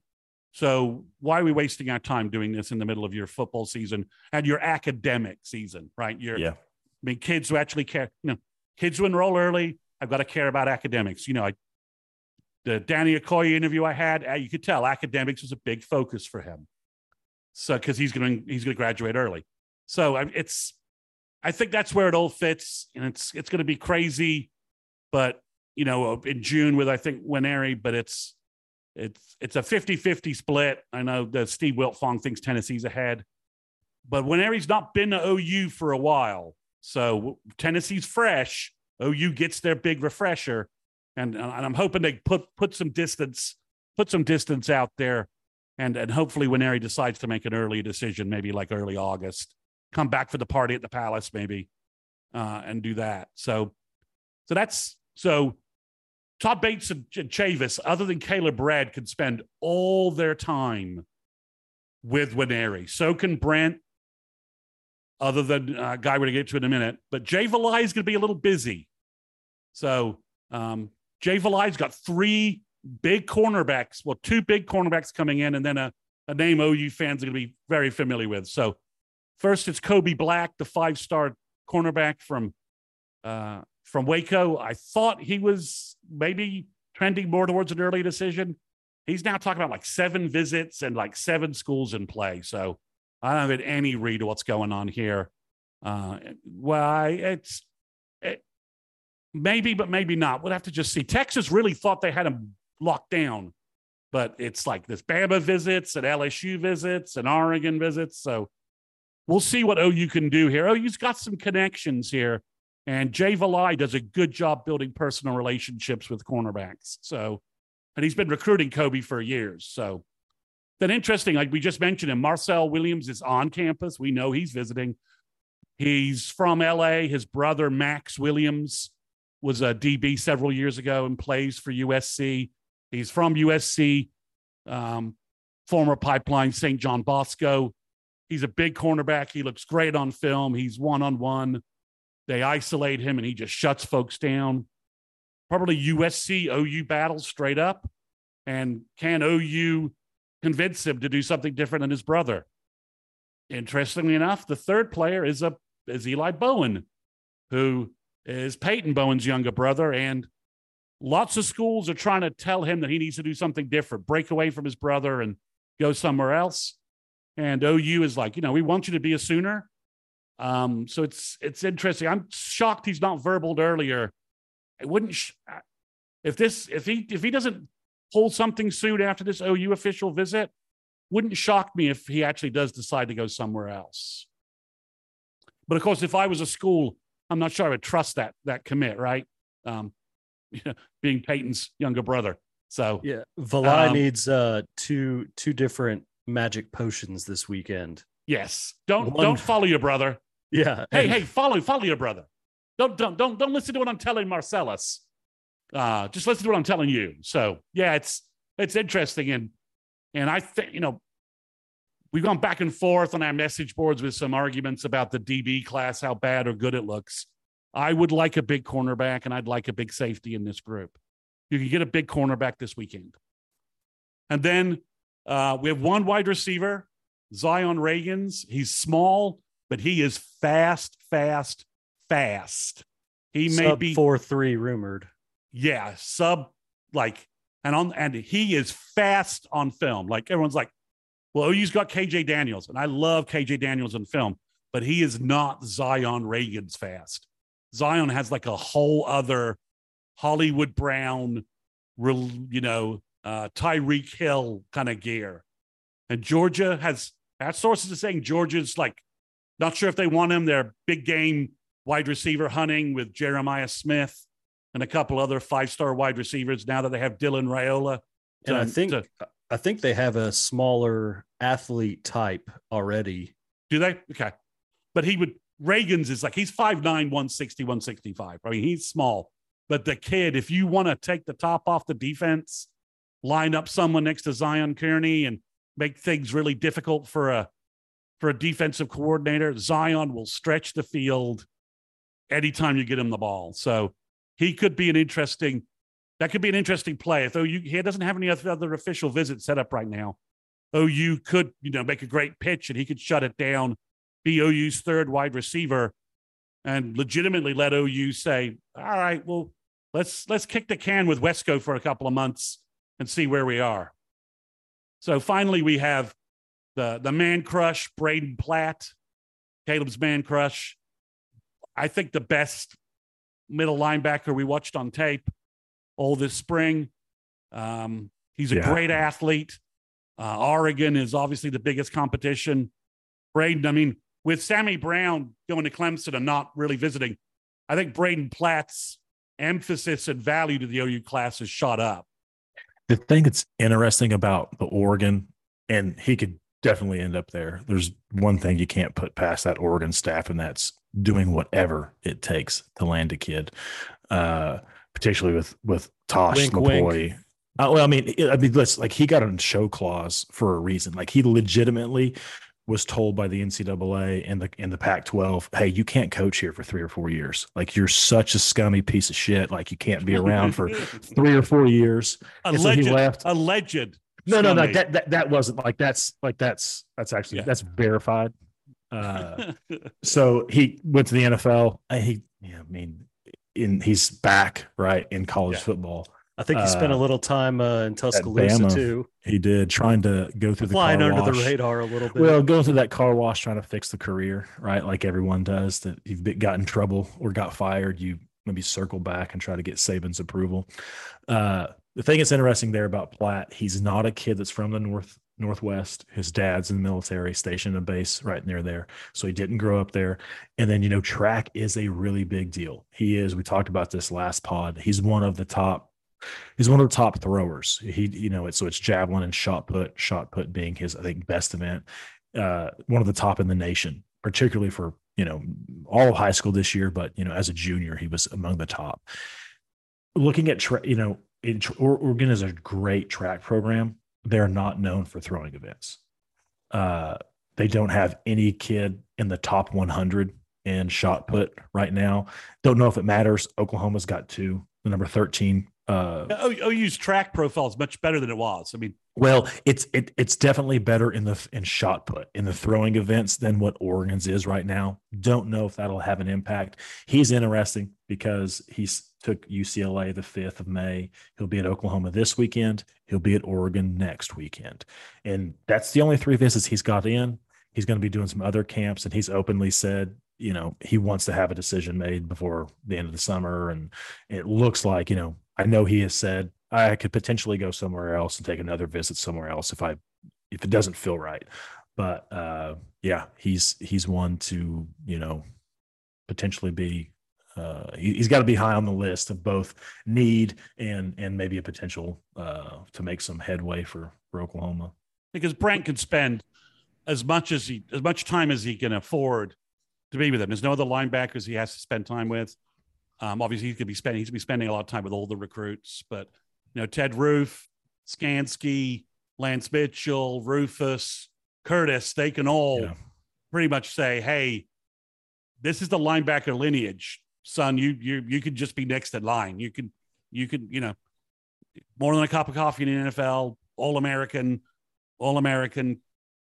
So why are we wasting our time doing this in the middle of your football season and your academic season, right? Your Yeah. I mean, kids who actually care, you know, kids who enroll early, I've got to care about academics. You know, I, the Danny Okoye interview I had, uh, you could tell academics was a big focus for him. So, because he's going to he's going to graduate early. So I- it's, I think that's where it all fits, and it's it's going to be crazy, but you know, in June with I think Nwaneri, but it's it's it's a 50-50 split. I know that Steve Wiltfong thinks Tennessee's ahead, but Nwaneri's not been to OU for a while. So Tennessee's fresh. OU gets their big refresher, and, and I'm hoping they put put some distance put some distance out there, and and hopefully when Nwaneri decides to make an early decision, maybe like early August, come back for the party at the Palace, maybe, uh, and do that. So, so that's so. Todd Bates and, and Chavis, other than Caleb Brad, could spend all their time with Nwaneri. So can Brent other than uh, guy we're going to get to in a minute. But Jay Valai is going to be a little busy. So um, Jay Valai's got three big cornerbacks, well, two big cornerbacks coming in, and then a, a name OU fans are going to be very familiar with. So first, it's Kobe Black, the five-star cornerback from uh, from Waco. I thought he was maybe trending more towards an early decision. He's now talking about like seven visits and like seven schools in play. So I don't have any read of what's going on here. Uh, well, I, it's it, maybe, but maybe not. We'll have to just see. Texas really thought they had him locked down, but it's like this Bama visits and LSU visits and Oregon visits. So we'll see what OU can do here. OU's got some connections here, and Jay Valai does a good job building personal relationships with cornerbacks. So, and he's been recruiting Kobe for years. So then interesting, like we just mentioned him, Marcel Williams is on campus. We know he's visiting. He's from LA. His brother, Max Williams, was a DB several years ago and plays for USC. He's from USC, um, former Pipeline St. John Bosco. He's a big cornerback. He looks great on film. He's one on one. They isolate him and he just shuts folks down. Probably USC OU battle straight up. And can OU convince him to do something different than his brother? Interestingly enough, the third player is a is Eli Bowen, who is Peyton Bowen's younger brother, and lots of schools are trying to tell him that he needs to do something different, break away from his brother and go somewhere else. And OU is like, you know, we want you to be a Sooner. Um, so it's it's interesting. I'm shocked he's not verbaled earlier. It wouldn't sh- if this if he if he doesn't pull something soon after this OU official visit, wouldn't shock me if he actually does decide to go somewhere else. But of course, if I was a school, I'm not sure I would trust that that commit, right? Um, being Peyton's younger brother. So Yeah, Valai Um, needs uh two two different magic potions this weekend. yes, don't One- don't follow your brother. Yeah. Hey, hey, follow follow your brother. Don't don't don't don't listen to what I'm telling Marcellus. Uh, just listen to what I'm telling you. So yeah, it's it's interesting and and I think you know we've gone back and forth on our message boards with some arguments about the DB class, how bad or good it looks. I would like a big cornerback and I'd like a big safety in this group. You can get a big cornerback this weekend. And then uh, we have one wide receiver, Zion Ragins. He's small, but he is fast, fast, fast. He may Sub be four three rumored. yeah, sub like and on and he is fast on film. Like everyone's like, well, OU's got KJ Daniels, and I love KJ Daniels in film, but he is not Zion Ragins fast. Zion has like a whole other Hollywood Brown, you know, uh, Tyreek Hill kind of gear. And Georgia has our sources are saying Georgia's like not sure if they want him. They're big game wide receiver hunting with Jeremiah Smith and a couple other five star wide receivers now that they have Dylan Raiola. And I think to- I think they have a smaller athlete type already. do they? Okay. But he would, Ragins is like, he's 5'9, 160, 165. I mean, he's small. But the kid, if you want to take the top off the defense, line up someone next to Zion Kearney and make things really difficult for a for a defensive coordinator, Zion will stretch the field anytime you get him the ball. So he could be an interesting that could be an interesting play. If OU he doesn't have any other official visits set up right now, OU could you know make a great pitch and he could shut it down, be OU's third wide receiver, and legitimately let OU say, all right, well let's let's kick the can with Wesco for a couple of months and see where we are. So finally, we have the the man crush, Braden Platt, Caleb's man crush. I think the best middle linebacker we watched on tape all this spring. Um, he's a Yeah. great athlete. Uh, Oregon is obviously the biggest competition. Braden, I mean, with Sammy Brown going to Clemson and not really visiting, I think Braden Platt's emphasis and value to the OU class has shot up. The thing that's interesting about the Oregon, and he could definitely end up there. There's one thing you can't put past that Oregon staff, and that's doing whatever it takes to land a kid. Uh, particularly with with Tosh Wink, McCoy. Uh, well, I mean, I mean, let's like he got a show clause for a reason. Like he legitimately was told by the NCAA and the and the Pac-12, "Hey, you can't coach here for three or four years. Like you're such a scummy piece of shit. Like you can't be around for three or four years." And so he alleged, left. alleged. No, no, no. That, that that wasn't like that's like that's that's actually Yeah. that's verified. Uh, so he went to the NFL. and He, yeah, I mean, in he's back right in college Yeah. football. I think he spent a Uh, little time uh, in Tuscaloosa Bama. too, He did trying to go through the flying under the radar a little bit. Well, going through that car wash, trying to fix the career, right? Like everyone does. That you've been, got in trouble or got fired, you maybe circle back and try to get Saban's approval. Uh, the thing that's interesting there about Platt, he's not a kid that's from the north northwest. His dad's in the military, stationed a base right near there, so he didn't grow up there. And then you know, track is a really big deal. He is. We talked about this last pod. He's one of the top he's one of the top throwers. He, you know, it's so it's javelin and shot put, shot put being his, I think, best event. Uh, one of the top in the nation, particularly for you know all of high school this year, but you know as a junior he was among the top. Looking at tra- you know, in, Oregon is a great track program. They're not known for throwing events. Uh, they don't have any kid in the top 100 in shot put right now. Don't know if it matters. Oklahoma's got two. The number 13 uh, OU's track profile is much better than it was. I mean, well, it's it, it's definitely better in the in shot put in the throwing events than what Oregon's is right now. Don't know if that'll have an impact. He's interesting because he's took UCLA the fifth of May. He'll be at Oklahoma this weekend. He'll be at Oregon next weekend, and that's the only three visits he's got in. He's going to be doing some other camps, and he's openly said, you know, he wants to have a decision made before the end of the summer. And it looks like, you know, I know he has said I could potentially go somewhere else and take another visit somewhere else if I if it doesn't feel right. But uh yeah, he's he's one to, you know, potentially be uh he, he's got to be high on the list of both need and and maybe a potential uh to make some headway for, for Oklahoma. because Brent can spend as much as he as much time as he can afford to be with him. There's no other linebackers he has to spend time with. Um, obviously, he could be spending he's gonna be spending a lot of time with all the recruits, but you know, Ted Roof, Skansky, Lance Mitchell, Rufus, Curtis, they can all Yeah. pretty much say, "Hey, this is the linebacker lineage, son. You you you could just be next in line. You could you could you know more than a cup of coffee in the NFL, All American, All American,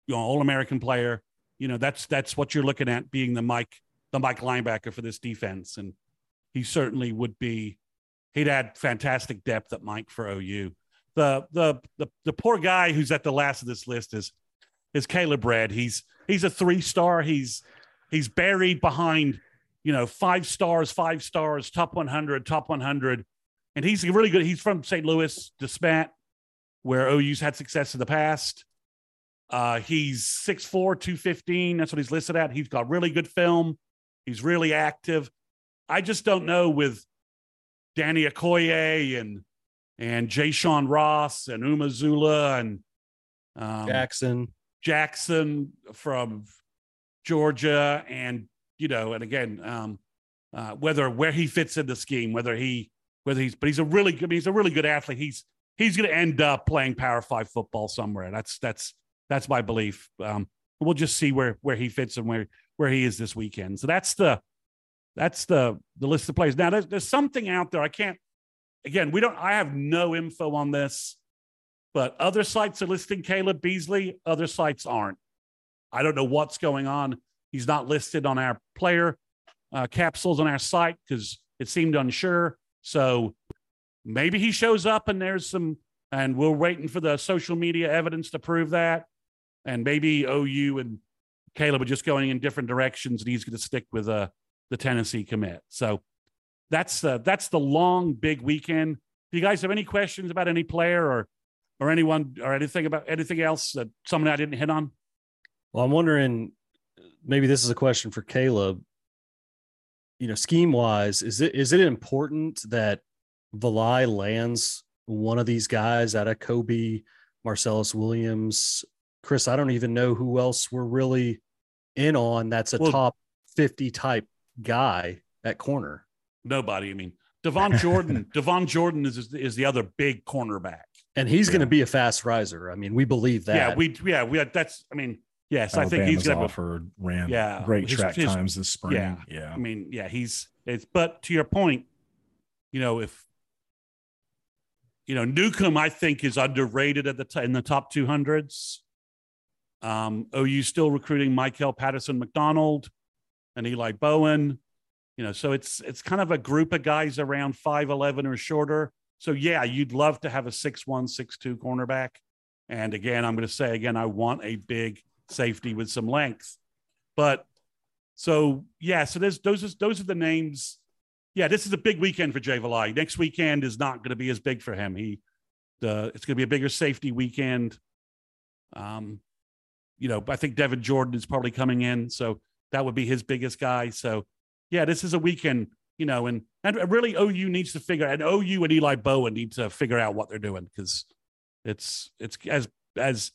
you know, All American player. You know that's that's what you're looking at being the Mike the Mike linebacker for this defense, and he certainly would be. He'd add fantastic depth at Mike for OU. The the the the poor guy who's at the last of this list is is Caleb Red. He's he's a three star. He's he's buried behind you know five stars, five stars, top 100, top 100, and he's really good. He's from St. Louis, DeSmet, where OU's had success in the past. Uh, he's 6'4, 215. That's what he's listed at. He's got really good film. He's really active. I just don't know with Danny Okoye and and Jayshawn Ross and Umeozulu and um, Jackson. Jackson from Georgia, and you know, and again, um, uh, whether where he fits in the scheme, whether he whether he's, but he's a really good, he's a really good athlete. He's he's going to end up playing Power Five football somewhere. That's that's that's my belief. Um, we'll just see where where he fits and where where he is this weekend. So that's the that's the the list of players. Now there's there's something out there. I can't. Again, we don't. I have no info on this, but other sites are listing Caleb Beasley. Other sites aren't. I don't know what's going on. He's not listed on our player uh, capsules on our site because it seemed unsure. So maybe he shows up and there's some, and we're waiting for the social media evidence to prove that. And maybe OU and Caleb are just going in different directions, and he's going to stick with uh, the Tennessee commit. So that's uh, that's the long big weekend. Do you guys have any questions about any player or or anyone or anything about anything else that someone I didn't hit on? Well, I'm wondering, maybe this is a question for Caleb. You know, scheme wise, is it is it important that Valai lands one of these guys out of Kobe, Marcellus Williams, Chris? I don't even know who else we're really in on. That's a Well- top 50 type guy at corner. Nobody. I mean, Devon Jordan. Devon Jordan is is the other big cornerback. And he's going to be a fast riser. I mean, we believe that. Yeah, we yeah we that's. I mean, yes, I think he's going to. offered ran Yeah, great his- track his- times this spring. yeah. Yeah, I mean, yeah, he's it's. But to your point, you know, if you know Newcomb, I think is underrated at the t- in the top two hundreds. Um, OU still recruiting Michael Patterson McDonald and Eli Bowen. You know, so it's it's kind of a group of guys around five eleven or shorter. So yeah, you'd love to have a six one six two cornerback. And again, I'm going to say again, I want a big safety with some length. But so yeah, so there's those are, those are the names. Yeah, this is a big weekend for Jay Valai. Next weekend is not going to be as big for him. He the it's going to be a bigger safety weekend. Um, you know, I think Devin Jordan is probably coming in, so that would be his biggest guy. So yeah, this is a weekend, you know, and and really OU needs to figure and OU and Eli Bowen need to figure out what they're doing because it's it's as as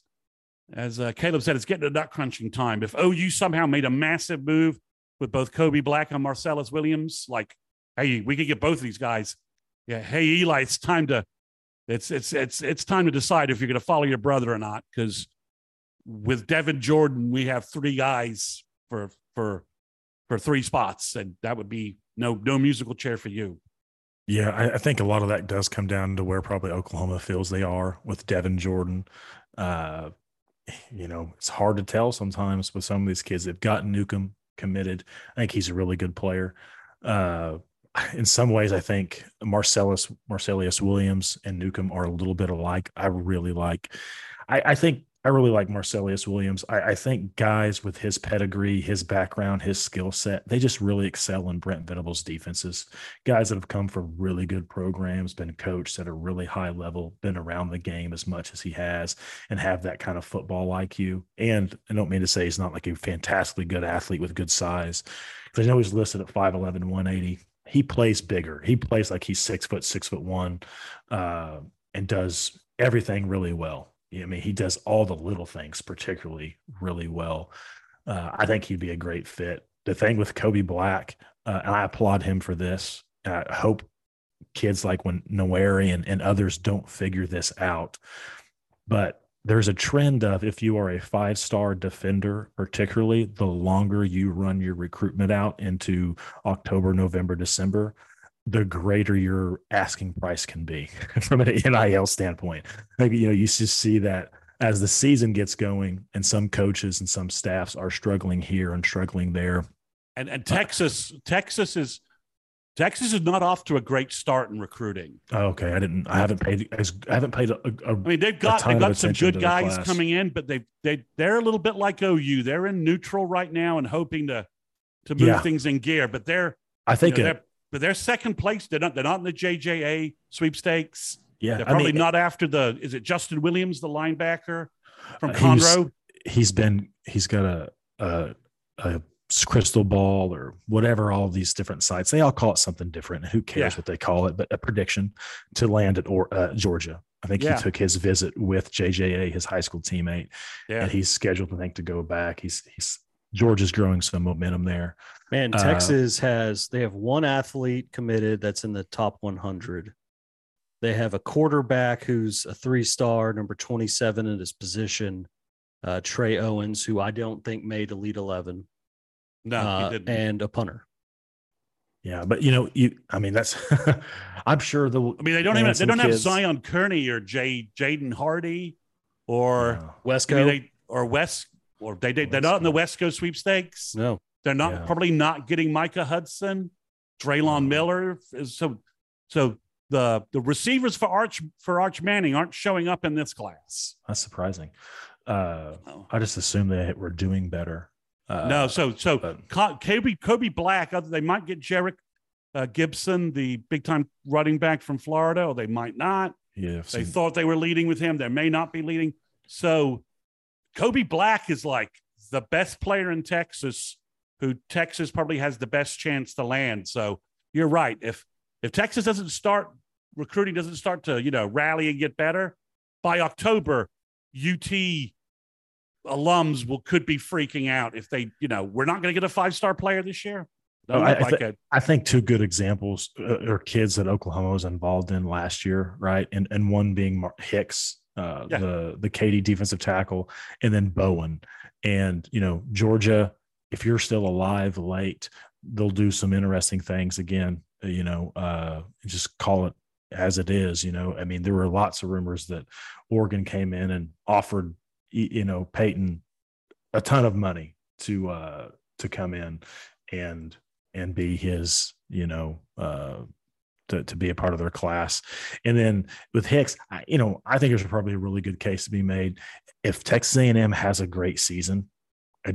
as uh, Caleb said, it's getting to nut crunching time. If OU somehow made a massive move with both Kobe Black and Marcellus Williams, like, hey, we could get both of these guys. Yeah, hey Eli, it's time to it's it's it's it's time to decide if you're going to follow your brother or not because with Devin Jordan, we have three guys for for for three spots, and that would be no no musical chair for you. Yeah, I, I think a lot of that does come down to where probably Oklahoma feels they are with Devin Jordan. Uh, you know, it's hard to tell sometimes with some of these kids. They've gotten Newcomb committed. I think he's a really good player. Uh, in some ways, I think Marcellus Marcellus Williams and Newcomb are a little bit alike. I really like. I, I think I really like Marcellus Williams. I, I think guys with his pedigree, his background, his skill set, they just really excel in Brent Venables' defenses guys that have come from really good programs, been coached at a really high level, been around the game as much as he has, and have that kind of football IQ. And I don't mean to say he's not like a fantastically good athlete with good size, because I know he's listed at 5'11, 180. He plays bigger. He plays like he's six foot, six foot one, uh, and does everything really well. I mean, he does all the little things particularly really well. Uh, I think he'd be a great fit. The thing with Kobe Black, uh, and I applaud him for this. I hope kids like when Nwaneri and, and others don't figure this out. But there's a trend of if you are a five star defender, particularly the longer you run your recruitment out into October, November, December, the greater your asking price can be from an NIL standpoint. Like, you know, you just see that as the season gets going and some coaches and some staffs are struggling here and struggling there. And and Texas, Texas is Texas is not off to a great start in recruiting. Oh, okay, I didn't. I haven't paid. I haven't paid. A, a, I mean, they've got they've got some good guys coming in, but they they they're a little bit like OU. They're in neutral right now and hoping to to move yeah. things in gear. But they're I think you know, they're, but they're second place. They're not they're not in the JJA sweepstakes. Yeah, they're probably I mean, not after the. Is it Justin Williams, the linebacker from uh, Conroe? he's been. He's got a a, a crystal ball or whatever all these different sites they all call it something different who cares yeah. what they call it but a prediction to land at or, uh, georgia i think yeah. he took his visit with jja his high school teammate yeah. and he's scheduled i think to go back he's he's georgia's growing some momentum there man uh, texas has they have one athlete committed that's in the top 100 they have a quarterback who's a three star number 27 in his position uh, trey owens who i don't think made elite 11 no, uh, and a punter. Yeah, but you know, you I mean that's I'm sure the I mean they don't even they don't kids. have Zion Kearney or Jay Jaden Hardy or no. Wesco I mean, they, or West or they, they they're not in the West Coast sweepstakes. No. They're not yeah. probably not getting Micah Hudson, Drelon Miller. So so the the receivers for Arch for Arch Manning aren't showing up in this class. That's surprising. Uh, oh. I just assumed they were doing better. Uh, no, so so but, Kobe Kobe Black. They might get Jerrick uh, Gibson, the big time running back from Florida, or they might not. Yeah, they thought they were leading with him. They may not be leading. So Kobe Black is like the best player in Texas, who Texas probably has the best chance to land. So you're right. If if Texas doesn't start recruiting, doesn't start to you know rally and get better by October, UT alums will could be freaking out if they, you know, we're not going to get a five star player this year. Oh, I, like th- I, think two good examples uh, are kids that Oklahoma was involved in last year, right? And and one being Mark Hicks, uh, yeah. the the Katy defensive tackle, and then Bowen. And you know, Georgia, if you're still alive late, they'll do some interesting things again. You know, uh, just call it as it is. You know, I mean, there were lots of rumors that Oregon came in and offered you know Peyton a ton of money to uh to come in and and be his you know uh to, to be a part of their class. And then with hicks I, you know i think there's probably a really good case to be made. If texas a&m has a great season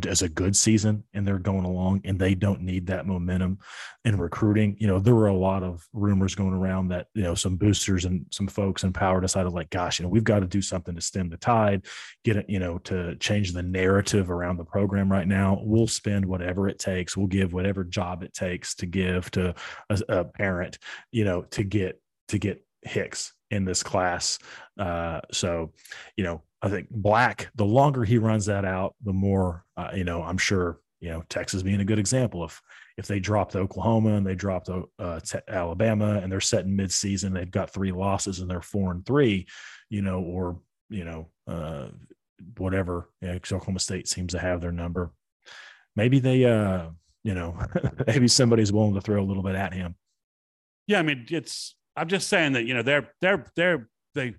as a good season and they're going along and they don't need that momentum in recruiting. You know, there were a lot of rumors going around that, you know, some boosters and some folks in power decided like, gosh, you know, we've got to do something to stem the tide, get it, you know, to change the narrative around the program right now. We'll spend whatever it takes. We'll give whatever job it takes to give to a, a parent, you know, to get, to get Hicks in this class. Uh, so, you know, I think Black, the longer he runs that out, the more, uh, you know, I'm sure, you know, Texas being a good example. If if they dropped Oklahoma and they dropped uh, Alabama and they're set in midseason, they've got three losses and they're four and three, you know, or you know, uh, whatever. Oklahoma State seems to have their number. Maybe they, uh, you know, maybe somebody's willing to throw a little bit at him. Yeah, I mean, it's. I'm just saying that you know they're they're they're they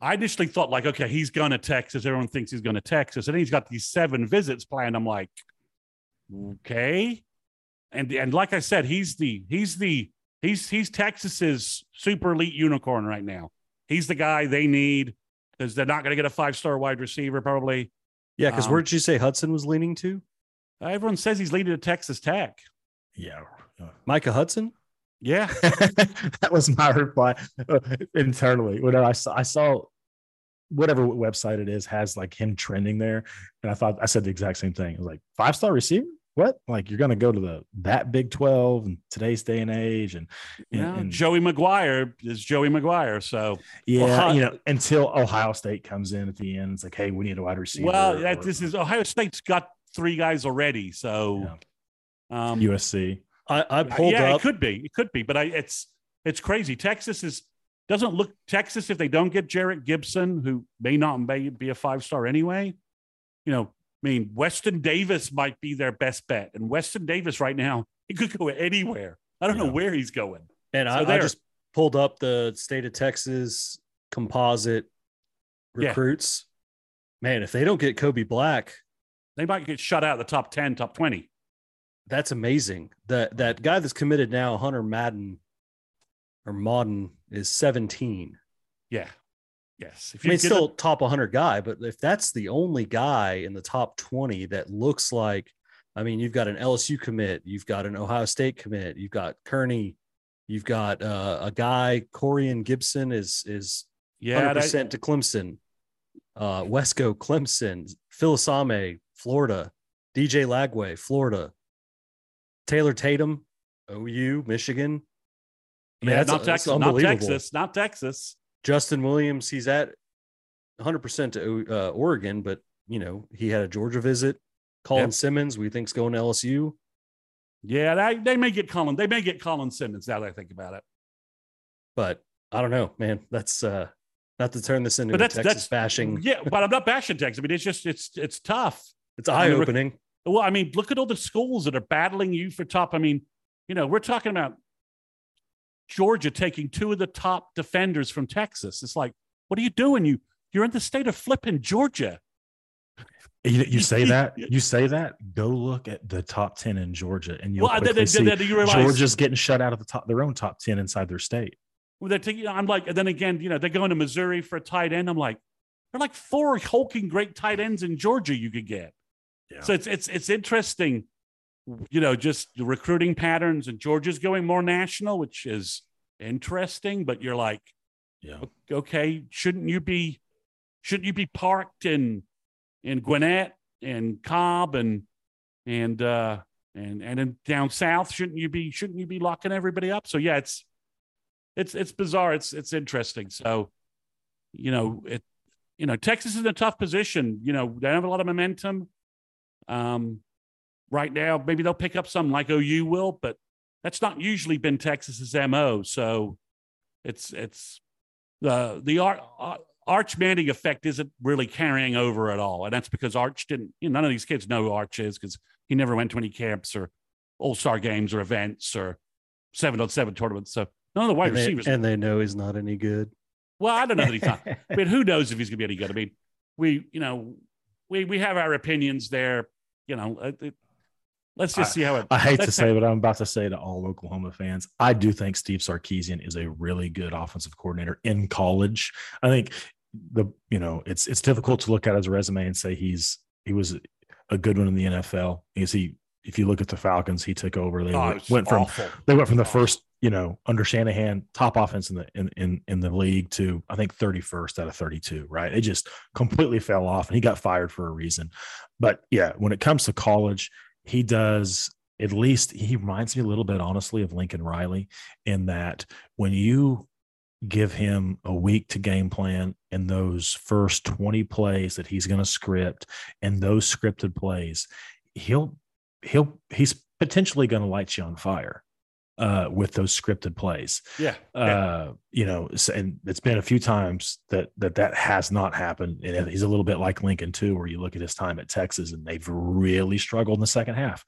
I initially thought like, okay, he's going to Texas. Everyone thinks he's going to Texas, and then he's got these seven visits planned. I'm like, okay, and and like I said, he's the he's the he's he's Texas's super elite unicorn right now. He's the guy they need because they're not going to get a five star wide receiver probably. Yeah, because um, where did you say Hudson was leaning to? Everyone says he's leading to Texas Tech. Yeah, Micah Hudson. Yeah, that was my reply uh, internally. When I saw, I saw whatever website it is has like him trending there, and I thought I said the exact same thing. I was like five star receiver. What? Like you're going to go to the that Big Twelve in today's day and age, and, and, yeah, and Joey McGuire is Joey McGuire. So yeah, well, you know, until Ohio State comes in at the end, it's like, hey, we need a wide receiver. Well, that, or, this is Ohio State's got three guys already, so yeah. um, USC. I, I uh, pulled yeah, up. it could be, it could be, but I, it's it's crazy. Texas is doesn't look Texas if they don't get Jerrick Gibson, who may not may be a five star anyway. You know, I mean, Weston Davis might be their best bet, and Weston Davis right now he could go anywhere. I don't Yeah. know where he's going. And So I, I just pulled up the state of Texas composite Yeah. recruits. Man, if they don't get Kobe Black, They might get shut out of the top ten, top twenty. That's amazing. That that guy that's committed now, Hunter Madden or Madden, is 17. Yeah, yes. If I mean, still top 100 guy, but if that's the only guy in the top 20 that looks like, I mean, you've got an LSU commit, you've got an Ohio State commit, you've got Kearney, you've got uh, a guy, Corian Gibson is is yeah, hundred that- percent to Clemson. Uh, Wesco, Clemson, Philisame, Florida, DJ Lagway, Florida, Taylor Tatum, OU, Michigan. I mean, yeah, not Texas, not. Texas, not Texas. Justin Williams, he's at 100 percent to uh, Oregon, but you know he had a Georgia visit. Colin Yep. Simmons, we think's going to LSU, Yeah, they, they may get Colin. They may get Colin Simmons. Now that I think about it, but I don't know, man. That's uh, not to turn this into But that's- Texas that's- bashing. yeah, but I'm not bashing Texas. I mean, it's just it's it's tough. It's eye opening. Well, I mean, look at all the schools that are battling you for top. I mean, you know, we're talking about Georgia taking two of the top defenders from Texas. It's like, what are you doing? You you're in the state of flipping Georgia. You, you say that, you say that. Go look at the top ten in Georgia, and you'll Well, quickly then, see then you realize Georgia's getting shut out of the top, their own top ten inside their state. Well, they're taking, I'm like, and then again, you know, they're going to Missouri for a tight end. I'm like, they're like four hulking great tight ends in Georgia you could get. Yeah. So it's it's it's interesting, you know, just the recruiting patterns. And Georgia's going more national, which is interesting. But you're like, Yeah, okay, shouldn't you be shouldn't you be parked in in Gwinnett and Cobb and and uh and and in down south? Shouldn't you be shouldn't you be locking everybody up? So yeah, it's it's it's bizarre. It's it's interesting. So you know it you know Texas is in a tough position. You know they don't have a lot of momentum. Um, right now maybe they'll pick up some like OU will, but that's not usually been Texas's mo. So it's it's the the Ar- Ar- Arch Manning effect isn't really carrying over at all, and that's because Arch didn't. You know, none of these kids know who Arch is because he never went to any camps or All Star games or events or seven on seven tournaments. So none of the wide and, they, receivers. and they know he's not any good. well, I don't know that he's not. I mean, who knows if he's going to be any good? I mean, we you know we we have our opinions there. You know, it, it- let's just see how it. I hate to say what I'm about to say to all Oklahoma fans. I do think Steve Sarkisian is a really good offensive coordinator in college. I think the you know it's it's difficult to look at his resume and say he's he was a good one in the NFL. Is he? If you look at the Falcons, he took over. They Oh, went, went from they went from the first you know under Shanahan top offense in the in in, in the league to I think 31st out of 32. Right? It just completely fell off, and he got fired for a reason. But yeah, when it comes to college, he does at least he reminds me a little bit honestly of Lincoln Riley in that when you give him a week to game plan and those first 20 plays that he's going to script and those scripted plays he'll he'll he's potentially going to light you on fire uh with those scripted plays Yeah. uh you know and it's been a few times that that that has not happened and he's a little bit like lincoln too where you look at his time at texas and they've really struggled in the second half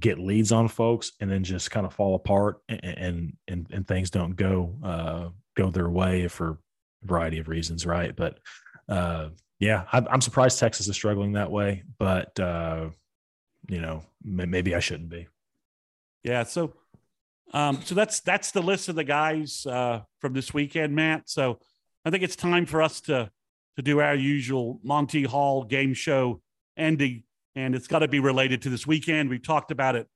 get leads on folks and then just kind of fall apart and and and, things don't go uh go their way for a variety of reasons right but uh yeah I'm, I'm surprised texas is struggling that way but uh you know maybe i shouldn't be Yeah. So, um, so that's that's the list of the guys uh, from this weekend, Matt. So, I think it's time for us to to do our usual Monty Hall game show ending, and it's got to be related to this weekend. We've talked about it.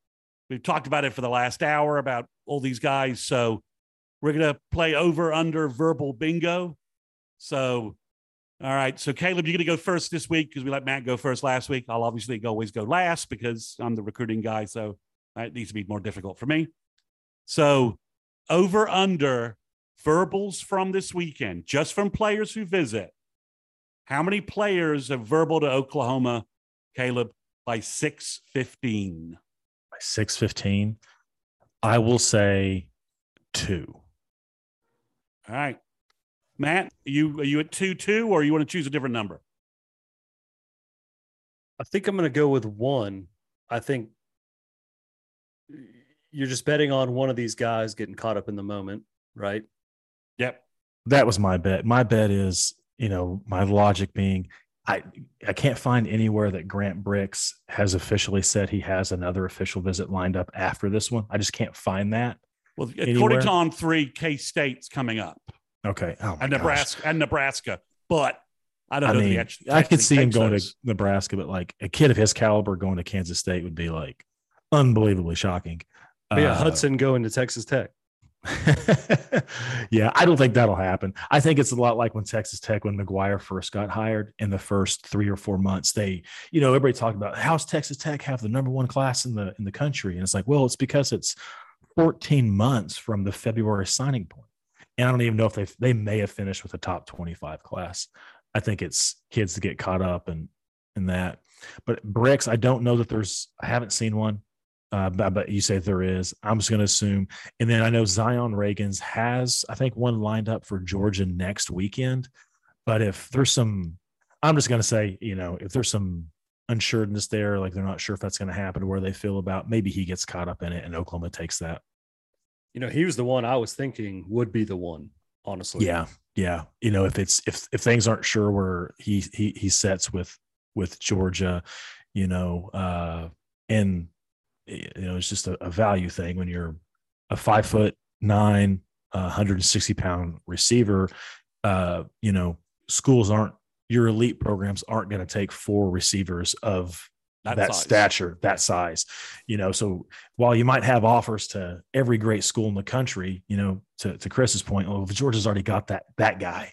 We've talked about it for the last hour about all these guys. So, we're gonna play over under verbal bingo. So. All right, so Caleb, you're to go first this week because we let Matt go first last week. I'll obviously always go last because I'm the recruiting guy. So it needs to be more difficult for me. So, over under verbals from this weekend, just from players who visit. How many players have verbal to Oklahoma, Caleb, by 615? by 615 i will say two All right. Matt, are you are you at two two, or you want to choose a different number? I think I'm going to go with one. I think you're just betting on one of these guys getting caught up in the moment, right? Yep. That was my bet. My bet is, you know, my logic being I I can't find anywhere that Grant Brix has officially said he has another official visit lined up after this one. I just can't find that. Well, Anywhere? according to on three, K State's coming up, Okay. Oh my and gosh. Nebraska, and Nebraska, but I don't I know. if mean, he actually, I could see him going those. to Nebraska, but like a kid of his caliber going to Kansas State would be like unbelievably shocking. But yeah, Uh, Hudson going to Texas Tech. yeah, I don't think that'll happen. I think it's a lot like when Texas Tech, when McGuire first got hired in the first three or four months, they, you know, everybody talked about how's Texas Tech have the number one class in the in the country, and it's like, well, it's because it's 14 months from the February signing point, and I don't even know if they they may have finished with a top 25 class. I think it's kids to get caught up and in that. But Brix, I don't know that there's. I haven't seen one. Uh, you say there is. I'm just going to assume. And then I know Zion Ragins has, I think, one lined up for Georgia next weekend. But if there's some, I'm just going to say, you know, if there's some unsureness there, like they're not sure if that's going to happen or where they feel about, maybe he gets caught up in it and Oklahoma takes that. You know, he was the one I was thinking would be the one, honestly. Yeah, yeah. You know, if it's if if things aren't sure where he he he sets with with Georgia, you know, uh, and you know, it's just a, a value thing when you're a five foot nine, uh, 160 pound receiver. Uh, you know, schools aren't your elite programs aren't going to take four receivers of That that, stature, that size. You know, so while you might have offers to every great school in the country, you know, to, to Chris's point, well, if Georgia's already got that that guy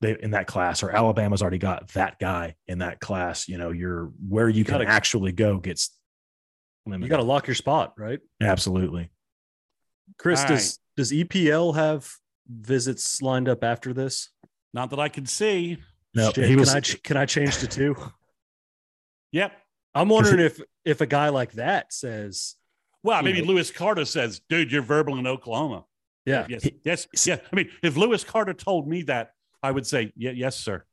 they, in that class, or Alabama's already got that guy in that class, you know, you're where you, can gotta- actually go gets You got to lock your spot, right? absolutely. Chris, All does does EPL have visits lined up after this? Not that I can see. No, Shit, he was. can I can I change to two? Yep. I'm wondering if if a guy like that says, Well, maybe know. Lewis Carter says, "Dude, you're verbal in Oklahoma." yeah, Yes, He- yes, yeah. I mean, if Lewis Carter told me that, I would say, "Yeah, yes, sir."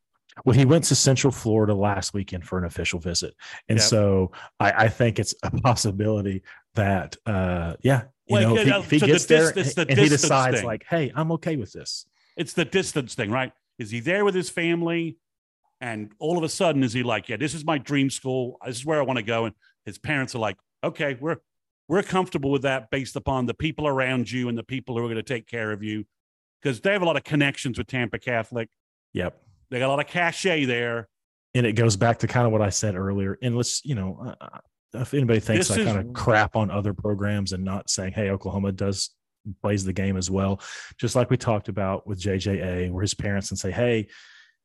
Well, he went to Central Florida last weekend for an official visit, and Yep. so I, I think it's a possibility that, uh, yeah, you Well, know, if he, if he so the gets there dis- it's the and he decides thing. like, hey, I'm okay with this. It's the distance thing, right? Is he there with his family? And all of a sudden, is he like, yeah, this is my dream school. This is where I want to go. And his parents are like, okay, we're we're comfortable with that based upon the people around you and the people who are going to take care of you. Because they have a lot of connections with Tampa Catholic. Yep. They got a lot of cachet there. And it goes back to kind of what I said earlier. And let's, you know, uh, if anybody thinks This I kind of crap on other programs and not saying, hey, Oklahoma does plays the game as well, just like we talked about with JJA, where his parents and say, hey,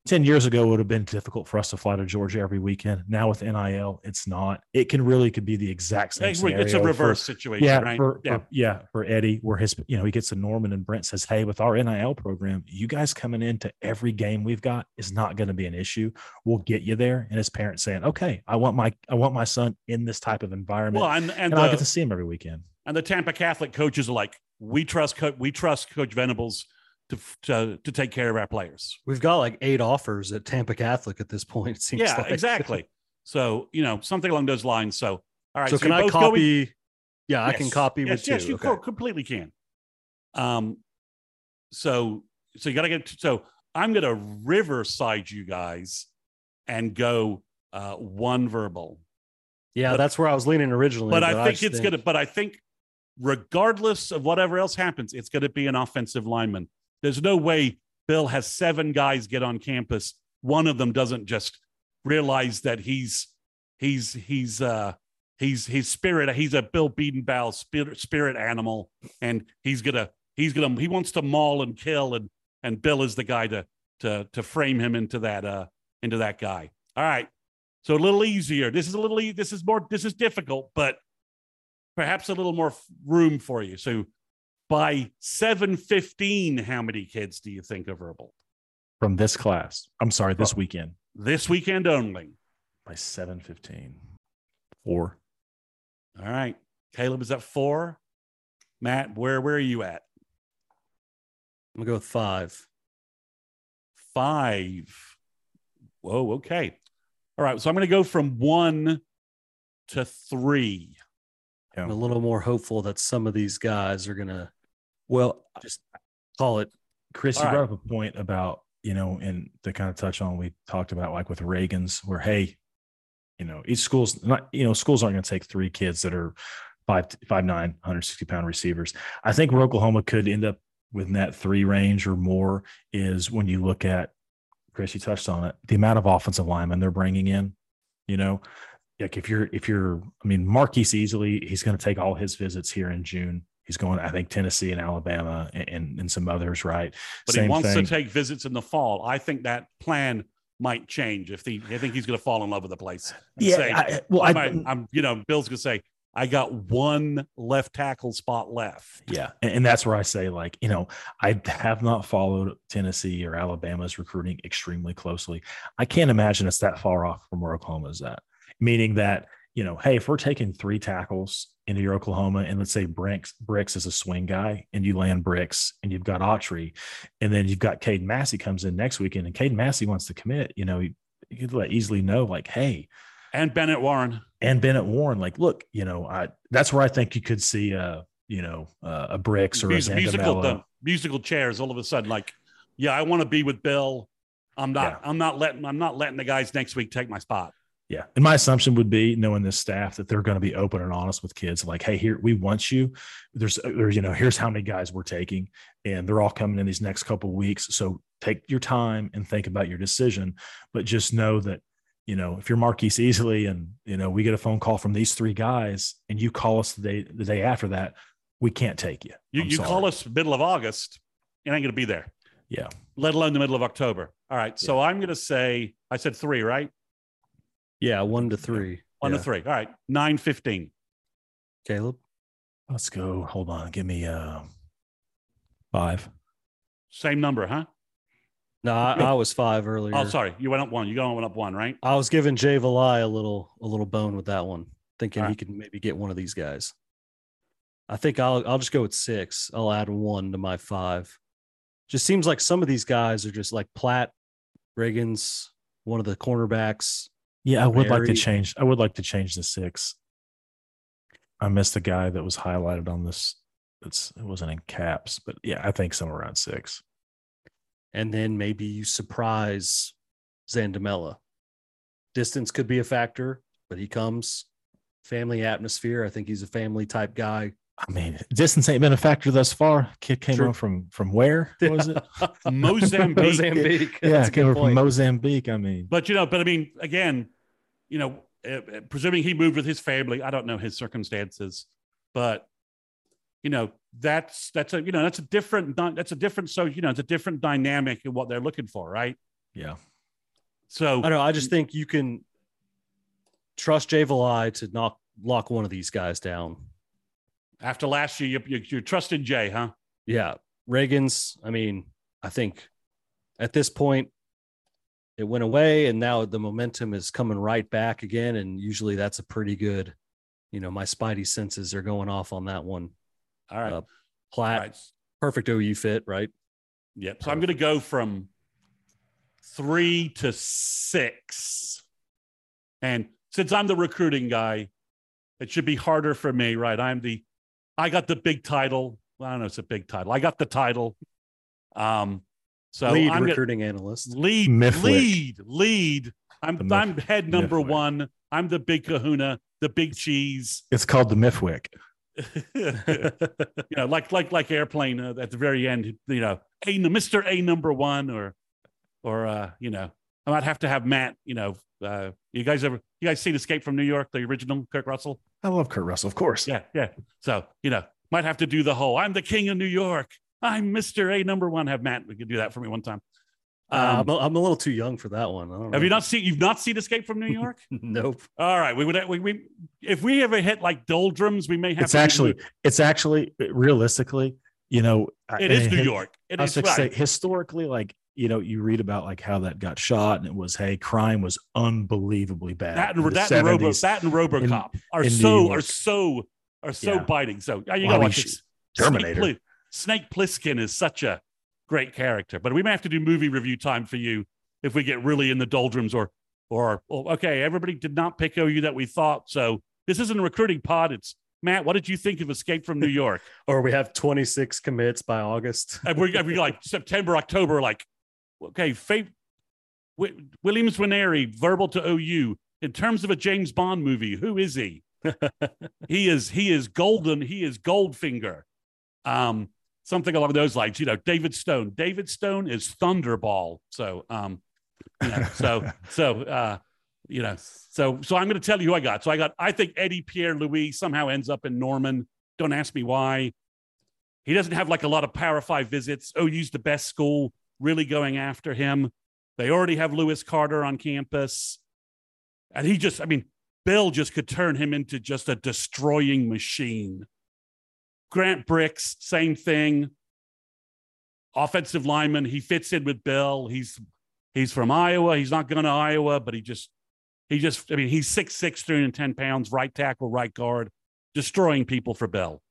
10 years ago it would have been difficult for us to fly to Georgia every weekend. Now with NIL, it's not. It can really could be the exact same It's scenario. a for- reverse situation, yeah, right? for, yeah. for- yeah, for Eddie, where his, you know, he gets to Norman and Brent says, Hey, with our NIL program, you guys coming into every game we've got is not going to be an issue. We'll get you there. And his parents saying, Okay, I want my I want my son in this type of environment. Well, and and and I'll get to see him every weekend. and the Tampa Catholic coaches are like, we trust Co- we trust Coach Venables to to to take care of our players. we've got like eight offers at Tampa Catholic at this point. It seems Yeah, like. exactly. So you know something along those lines. So all right. so can I both go with- copy? Yeah, I can copy yes, with yes, two. you Okay. completely can. Um, so so you got to get so I'm going to riverside you guys and go uh, one verbal, Yeah, But- that's where I was leaning originally. but I think it's going to. But I think regardless of whatever else happens, it's going to be an offensive lineman. There's no way Bill has seven guys get on campus. One of them doesn't just realize that he's he's he's uh he's his spirit he's a bill Bedenbaugh spirit spirit animal. And he's gonna he's gonna he wants to maul and kill. And and bill is the guy to to to frame him into that uh into that guy. All right. So a little easier. This is a little e- this is more this is difficult but perhaps a little more room for you. So by 715 how many kids do you think are verbal From this class. I'm sorry, this Oh. weekend this weekend only by 715. Four. all right caleb is at four matt where where are you at I'm gonna go with five. five. Whoa, okay. All right. So I'm going to go from one to three. I'm a little more hopeful that some of these guys are going to Well, just call it. Chris, you right. brought up a point about, you know, and to kind of touch on, we talked about like with Ragins, where, hey, you know, each school's not, you know, schools aren't going to take three kids that are five, five, nine, 160 pound receivers. I think where Oklahoma could end up within that three range or more is when you look at, Chris, you touched on it, the amount of offensive linemen they're bringing in, you know, like if you're, if you're, I mean, Marquise Easley, he's going to take all his visits here in June. He's going, I think, Tennessee and Alabama and, and, and some others, right? But he wants to take visits in the fall. I think that plan might change if he. I think he's going to fall in love with the place. Yeah, say, I, well, I, I, I'm, You know, Bill's going to say, I got one left tackle spot left. yeah, and, and that's where I say, like, you know, I have not followed Tennessee or Alabama's recruiting extremely closely. I can't imagine it's that far off from where Oklahoma is at. Meaning that, you know, hey, if we're taking three tackles into your Oklahoma, and let's say Brix Brix is a swing guy, and you land Brix, and you've got Autry, and then you've got Caden Massey comes in next weekend, and Caden Massey wants to commit, you know, you, could let easily know, like, hey, And Bennett Warren. and Bennett Warren, like, look, you know, I that's where I think you could see uh, you know, uh, a Brix or Mus- a musical the musical chairs all of a sudden like yeah i want to be with bill i'm not Yeah. i'm not letting i'm not letting the guys next week take my spot Yeah. And my assumption would be knowing this staff that they're going to be open and honest with kids like, hey, here we want you. There's there's, you know, here's how many guys we're taking, and they're all coming in these next couple of weeks. So take your time and think about your decision. But just know that, you know, if you're Marquise Easley and you know, we get a phone call from these three guys and you call us the day the day after that, we can't take you. you, you call us middle of august it ain't going to be there Yeah. let alone the middle of october all right so i'm going to say i said three right Yeah, one to three. one Yeah. to three all right 915 Caleb. Let's go. Hold on. Give me uh five. same number huh No, I, I was five earlier. oh sorry you went up one you going went up one right I was giving Jay Valai a little a little bone with that one, thinking All he could maybe get one of these guys. I think I'll I'll just go with six. I'll add one to my five. Just seems like some of these guys are just like Platt, Ragins, one of the cornerbacks. Yeah, I would like to change. I would like to change the six. I missed the guy that was highlighted on this. It's it wasn't in caps, but yeah, I think somewhere around six. and then maybe you surprise Zandamela. Distance could be a factor, but he comes family atmosphere. I think he's a family type guy. I mean, distance ain't been a factor thus far. Kid came True. from from where was it? Mozambique. Mozambique. yeah, That's came from. Mozambique. I mean, But you know, but I mean, again, you know, uh, uh, presuming he moved with his family, I don't know his circumstances, but you know, that's that's a you know that's a different that's a different so you know it's a different dynamic in what they're looking for, right? yeah, So I don't know. I just think you can trust Jay Valai to knock lock one of these guys down. after last year, you, you, you're trusting Jay, huh? Yeah. Ragins, I mean, I think at this point it went away and now the momentum is coming right back again. And usually that's a pretty good, you know, my spidey senses are going off on that one. All right, Uh, Platt, right. perfect OU fit, right? Yep. So I'm going to go from three to six. And since I'm the recruiting guy, it should be harder for me, right? I'm the, I got the big title. Well, I don't know, it's a big title. I got the title. Um, so Lead I'm gonna, recruiting analyst. lead, Mifflick. lead, lead. I'm, The I'm head number Mifflick. one. I'm the big kahuna, the big cheese. it's called the Miffwick. you know, like like like airplane uh, at the very end. You know, a Mister A number one, or or uh, you know, I might have to have Matt. You know, uh, you guys ever you guys seen Escape from New York, the original Kurt Russell? I love Kurt Russell, of course. Yeah, yeah. So you know, might have to do the whole. I'm the king of New York. I'm Mister A number one. Have Matt? We could do that for me one time. Uh, Um, I'm, a, I'm a little too young for that one. I don't have you not seen? You've not seen Escape from New York? nope. All right, we would. We, we if we ever hit like doldrums, we may have. It's to do- actually, it's actually realistically, you know, It is New York. It I was is right. say historically, like you know, you read about like how that got shot, and it was hey, crime was unbelievably bad. that and that and Robo that and RoboCop are in so are so are so Yeah. biting. So you Well, gotta I watch this. Terminator. Pli- Snake Plissken is such a great character. But we may have to do movie review time for you if we get really in the doldrums or or oh, okay, everybody did not pick OU that we thought. So this isn't a recruiting pod. It's Matt. What did you think of Escape from New York? or we have 26 commits by August. and we're, we're like September, October, like okay, Faith, Williams Nwaneri, verbal to OU. In terms of a James Bond movie, who is he? he is he is golden. He is Goldfinger. Um, something along those lines. You know, David Stone. David Stone is Thunderball. So, um, you know, so so uh, you know, so so I'm going to tell you who I got. So I got. I think Eddie Pierre Louis somehow ends up in Norman. Don't ask me why. He doesn't have like a lot of Power Five visits. OU's the best school, really going after him. They already have Lewis Carter on campus. And he just, I mean, Bill just could turn him into just a destroying machine. Grant Brix, same thing. Offensive lineman, he fits in with Bill. He's he's from Iowa. He's not going to Iowa, but he just he just I mean he's 6'6", 310 pounds, right tackle, right guard, destroying people for Bill.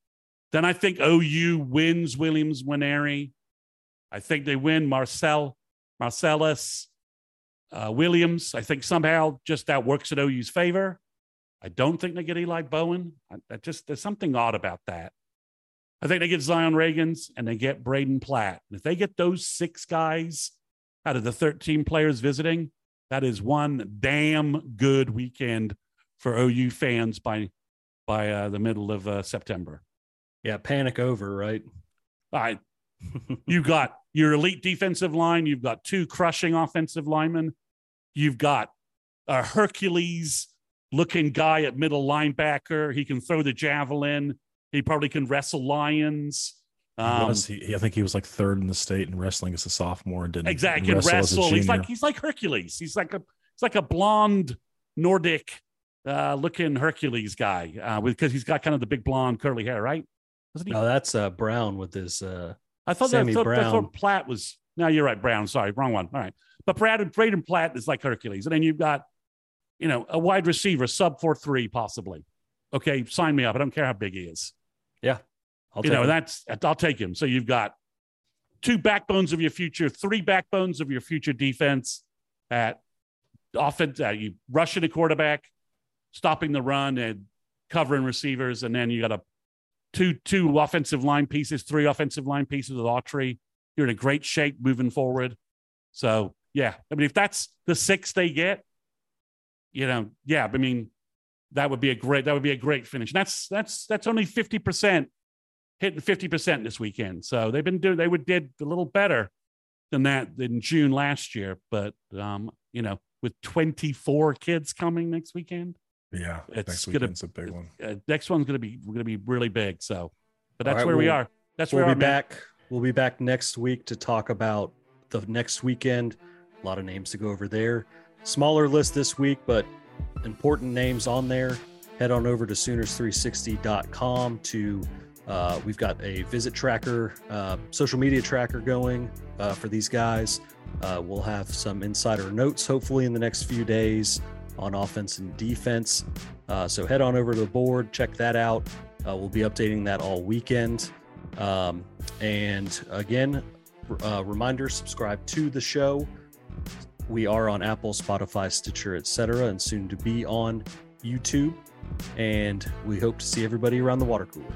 Then I think OU wins Williams Nwaneri. I think they win Marcel Marcellus uh, Williams. I think somehow just that works in OU's favor. I don't think they get Eli Bowen. I, I just there's something odd about that. I think they get Zion Ragins and they get Braden Platt. And if they get those six guys out of the 13 players visiting, that is one damn good weekend for OU fans by by uh, the middle of uh, September. Yeah, panic over, right? All right. you've got your elite defensive line. You've got two crushing offensive linemen. You've got a Hercules looking guy at middle linebacker. He can throw the javelin. He probably can wrestle lions. Um, was, he, I think he was like third in the state in wrestling as a sophomore and didn't exactly wrestle. wrestle. He's like he's like Hercules. He's like a he's like a blonde Nordic uh, looking Hercules guy uh, because he's got kind of the big blonde curly hair, right? Wasn't he? No, that's uh, Brown with his. Uh, I thought Sammy that, I thought, Brown. thought Platt was. No, you're right. Brown. Sorry, wrong one. All right, but Brad Braden Platt is like Hercules, and then you've got, you know, a wide receiver sub four three possibly. Okay, sign me up. I don't care how big he is. Yeah. I'll you know, him. that's I'll take him. So you've got two backbones of your future, three backbones of your future defense at offense. Uh, you rushing a quarterback, stopping the run, and covering receivers, and then you got a two two offensive line pieces, three offensive line pieces with Autry. You're in a great shape moving forward. So yeah, I mean, if that's the six they get, you know, yeah, I mean, that would be a great that would be a great finish. And that's that's that's only fifty percent hitting fifty percent this weekend. So they've been doing they would did a little better than that in June last year. But um, you know, with twenty four kids coming next weekend, yeah, it's next gonna, weekend's a big one. Uh, next one's gonna be gonna be really big. So, but that's right, where we'll, we are. That's where we'll be back. We'll be back next week to talk about the next weekend. A lot of names to go over there. Smaller list this week, but important names on there. Head on over to Sooners360.com to uh, we've got a visit tracker, uh, social media tracker going uh, for these guys. Uh, we'll have some insider notes hopefully in the next few days on offense and defense. Uh, so head on over to the board, check that out. Uh, we'll be updating that all weekend. Um, and again, reminder subscribe to the show. We are on Apple, Spotify, Stitcher, etc., and soon to be on YouTube. And we hope to see everybody around the water cooler.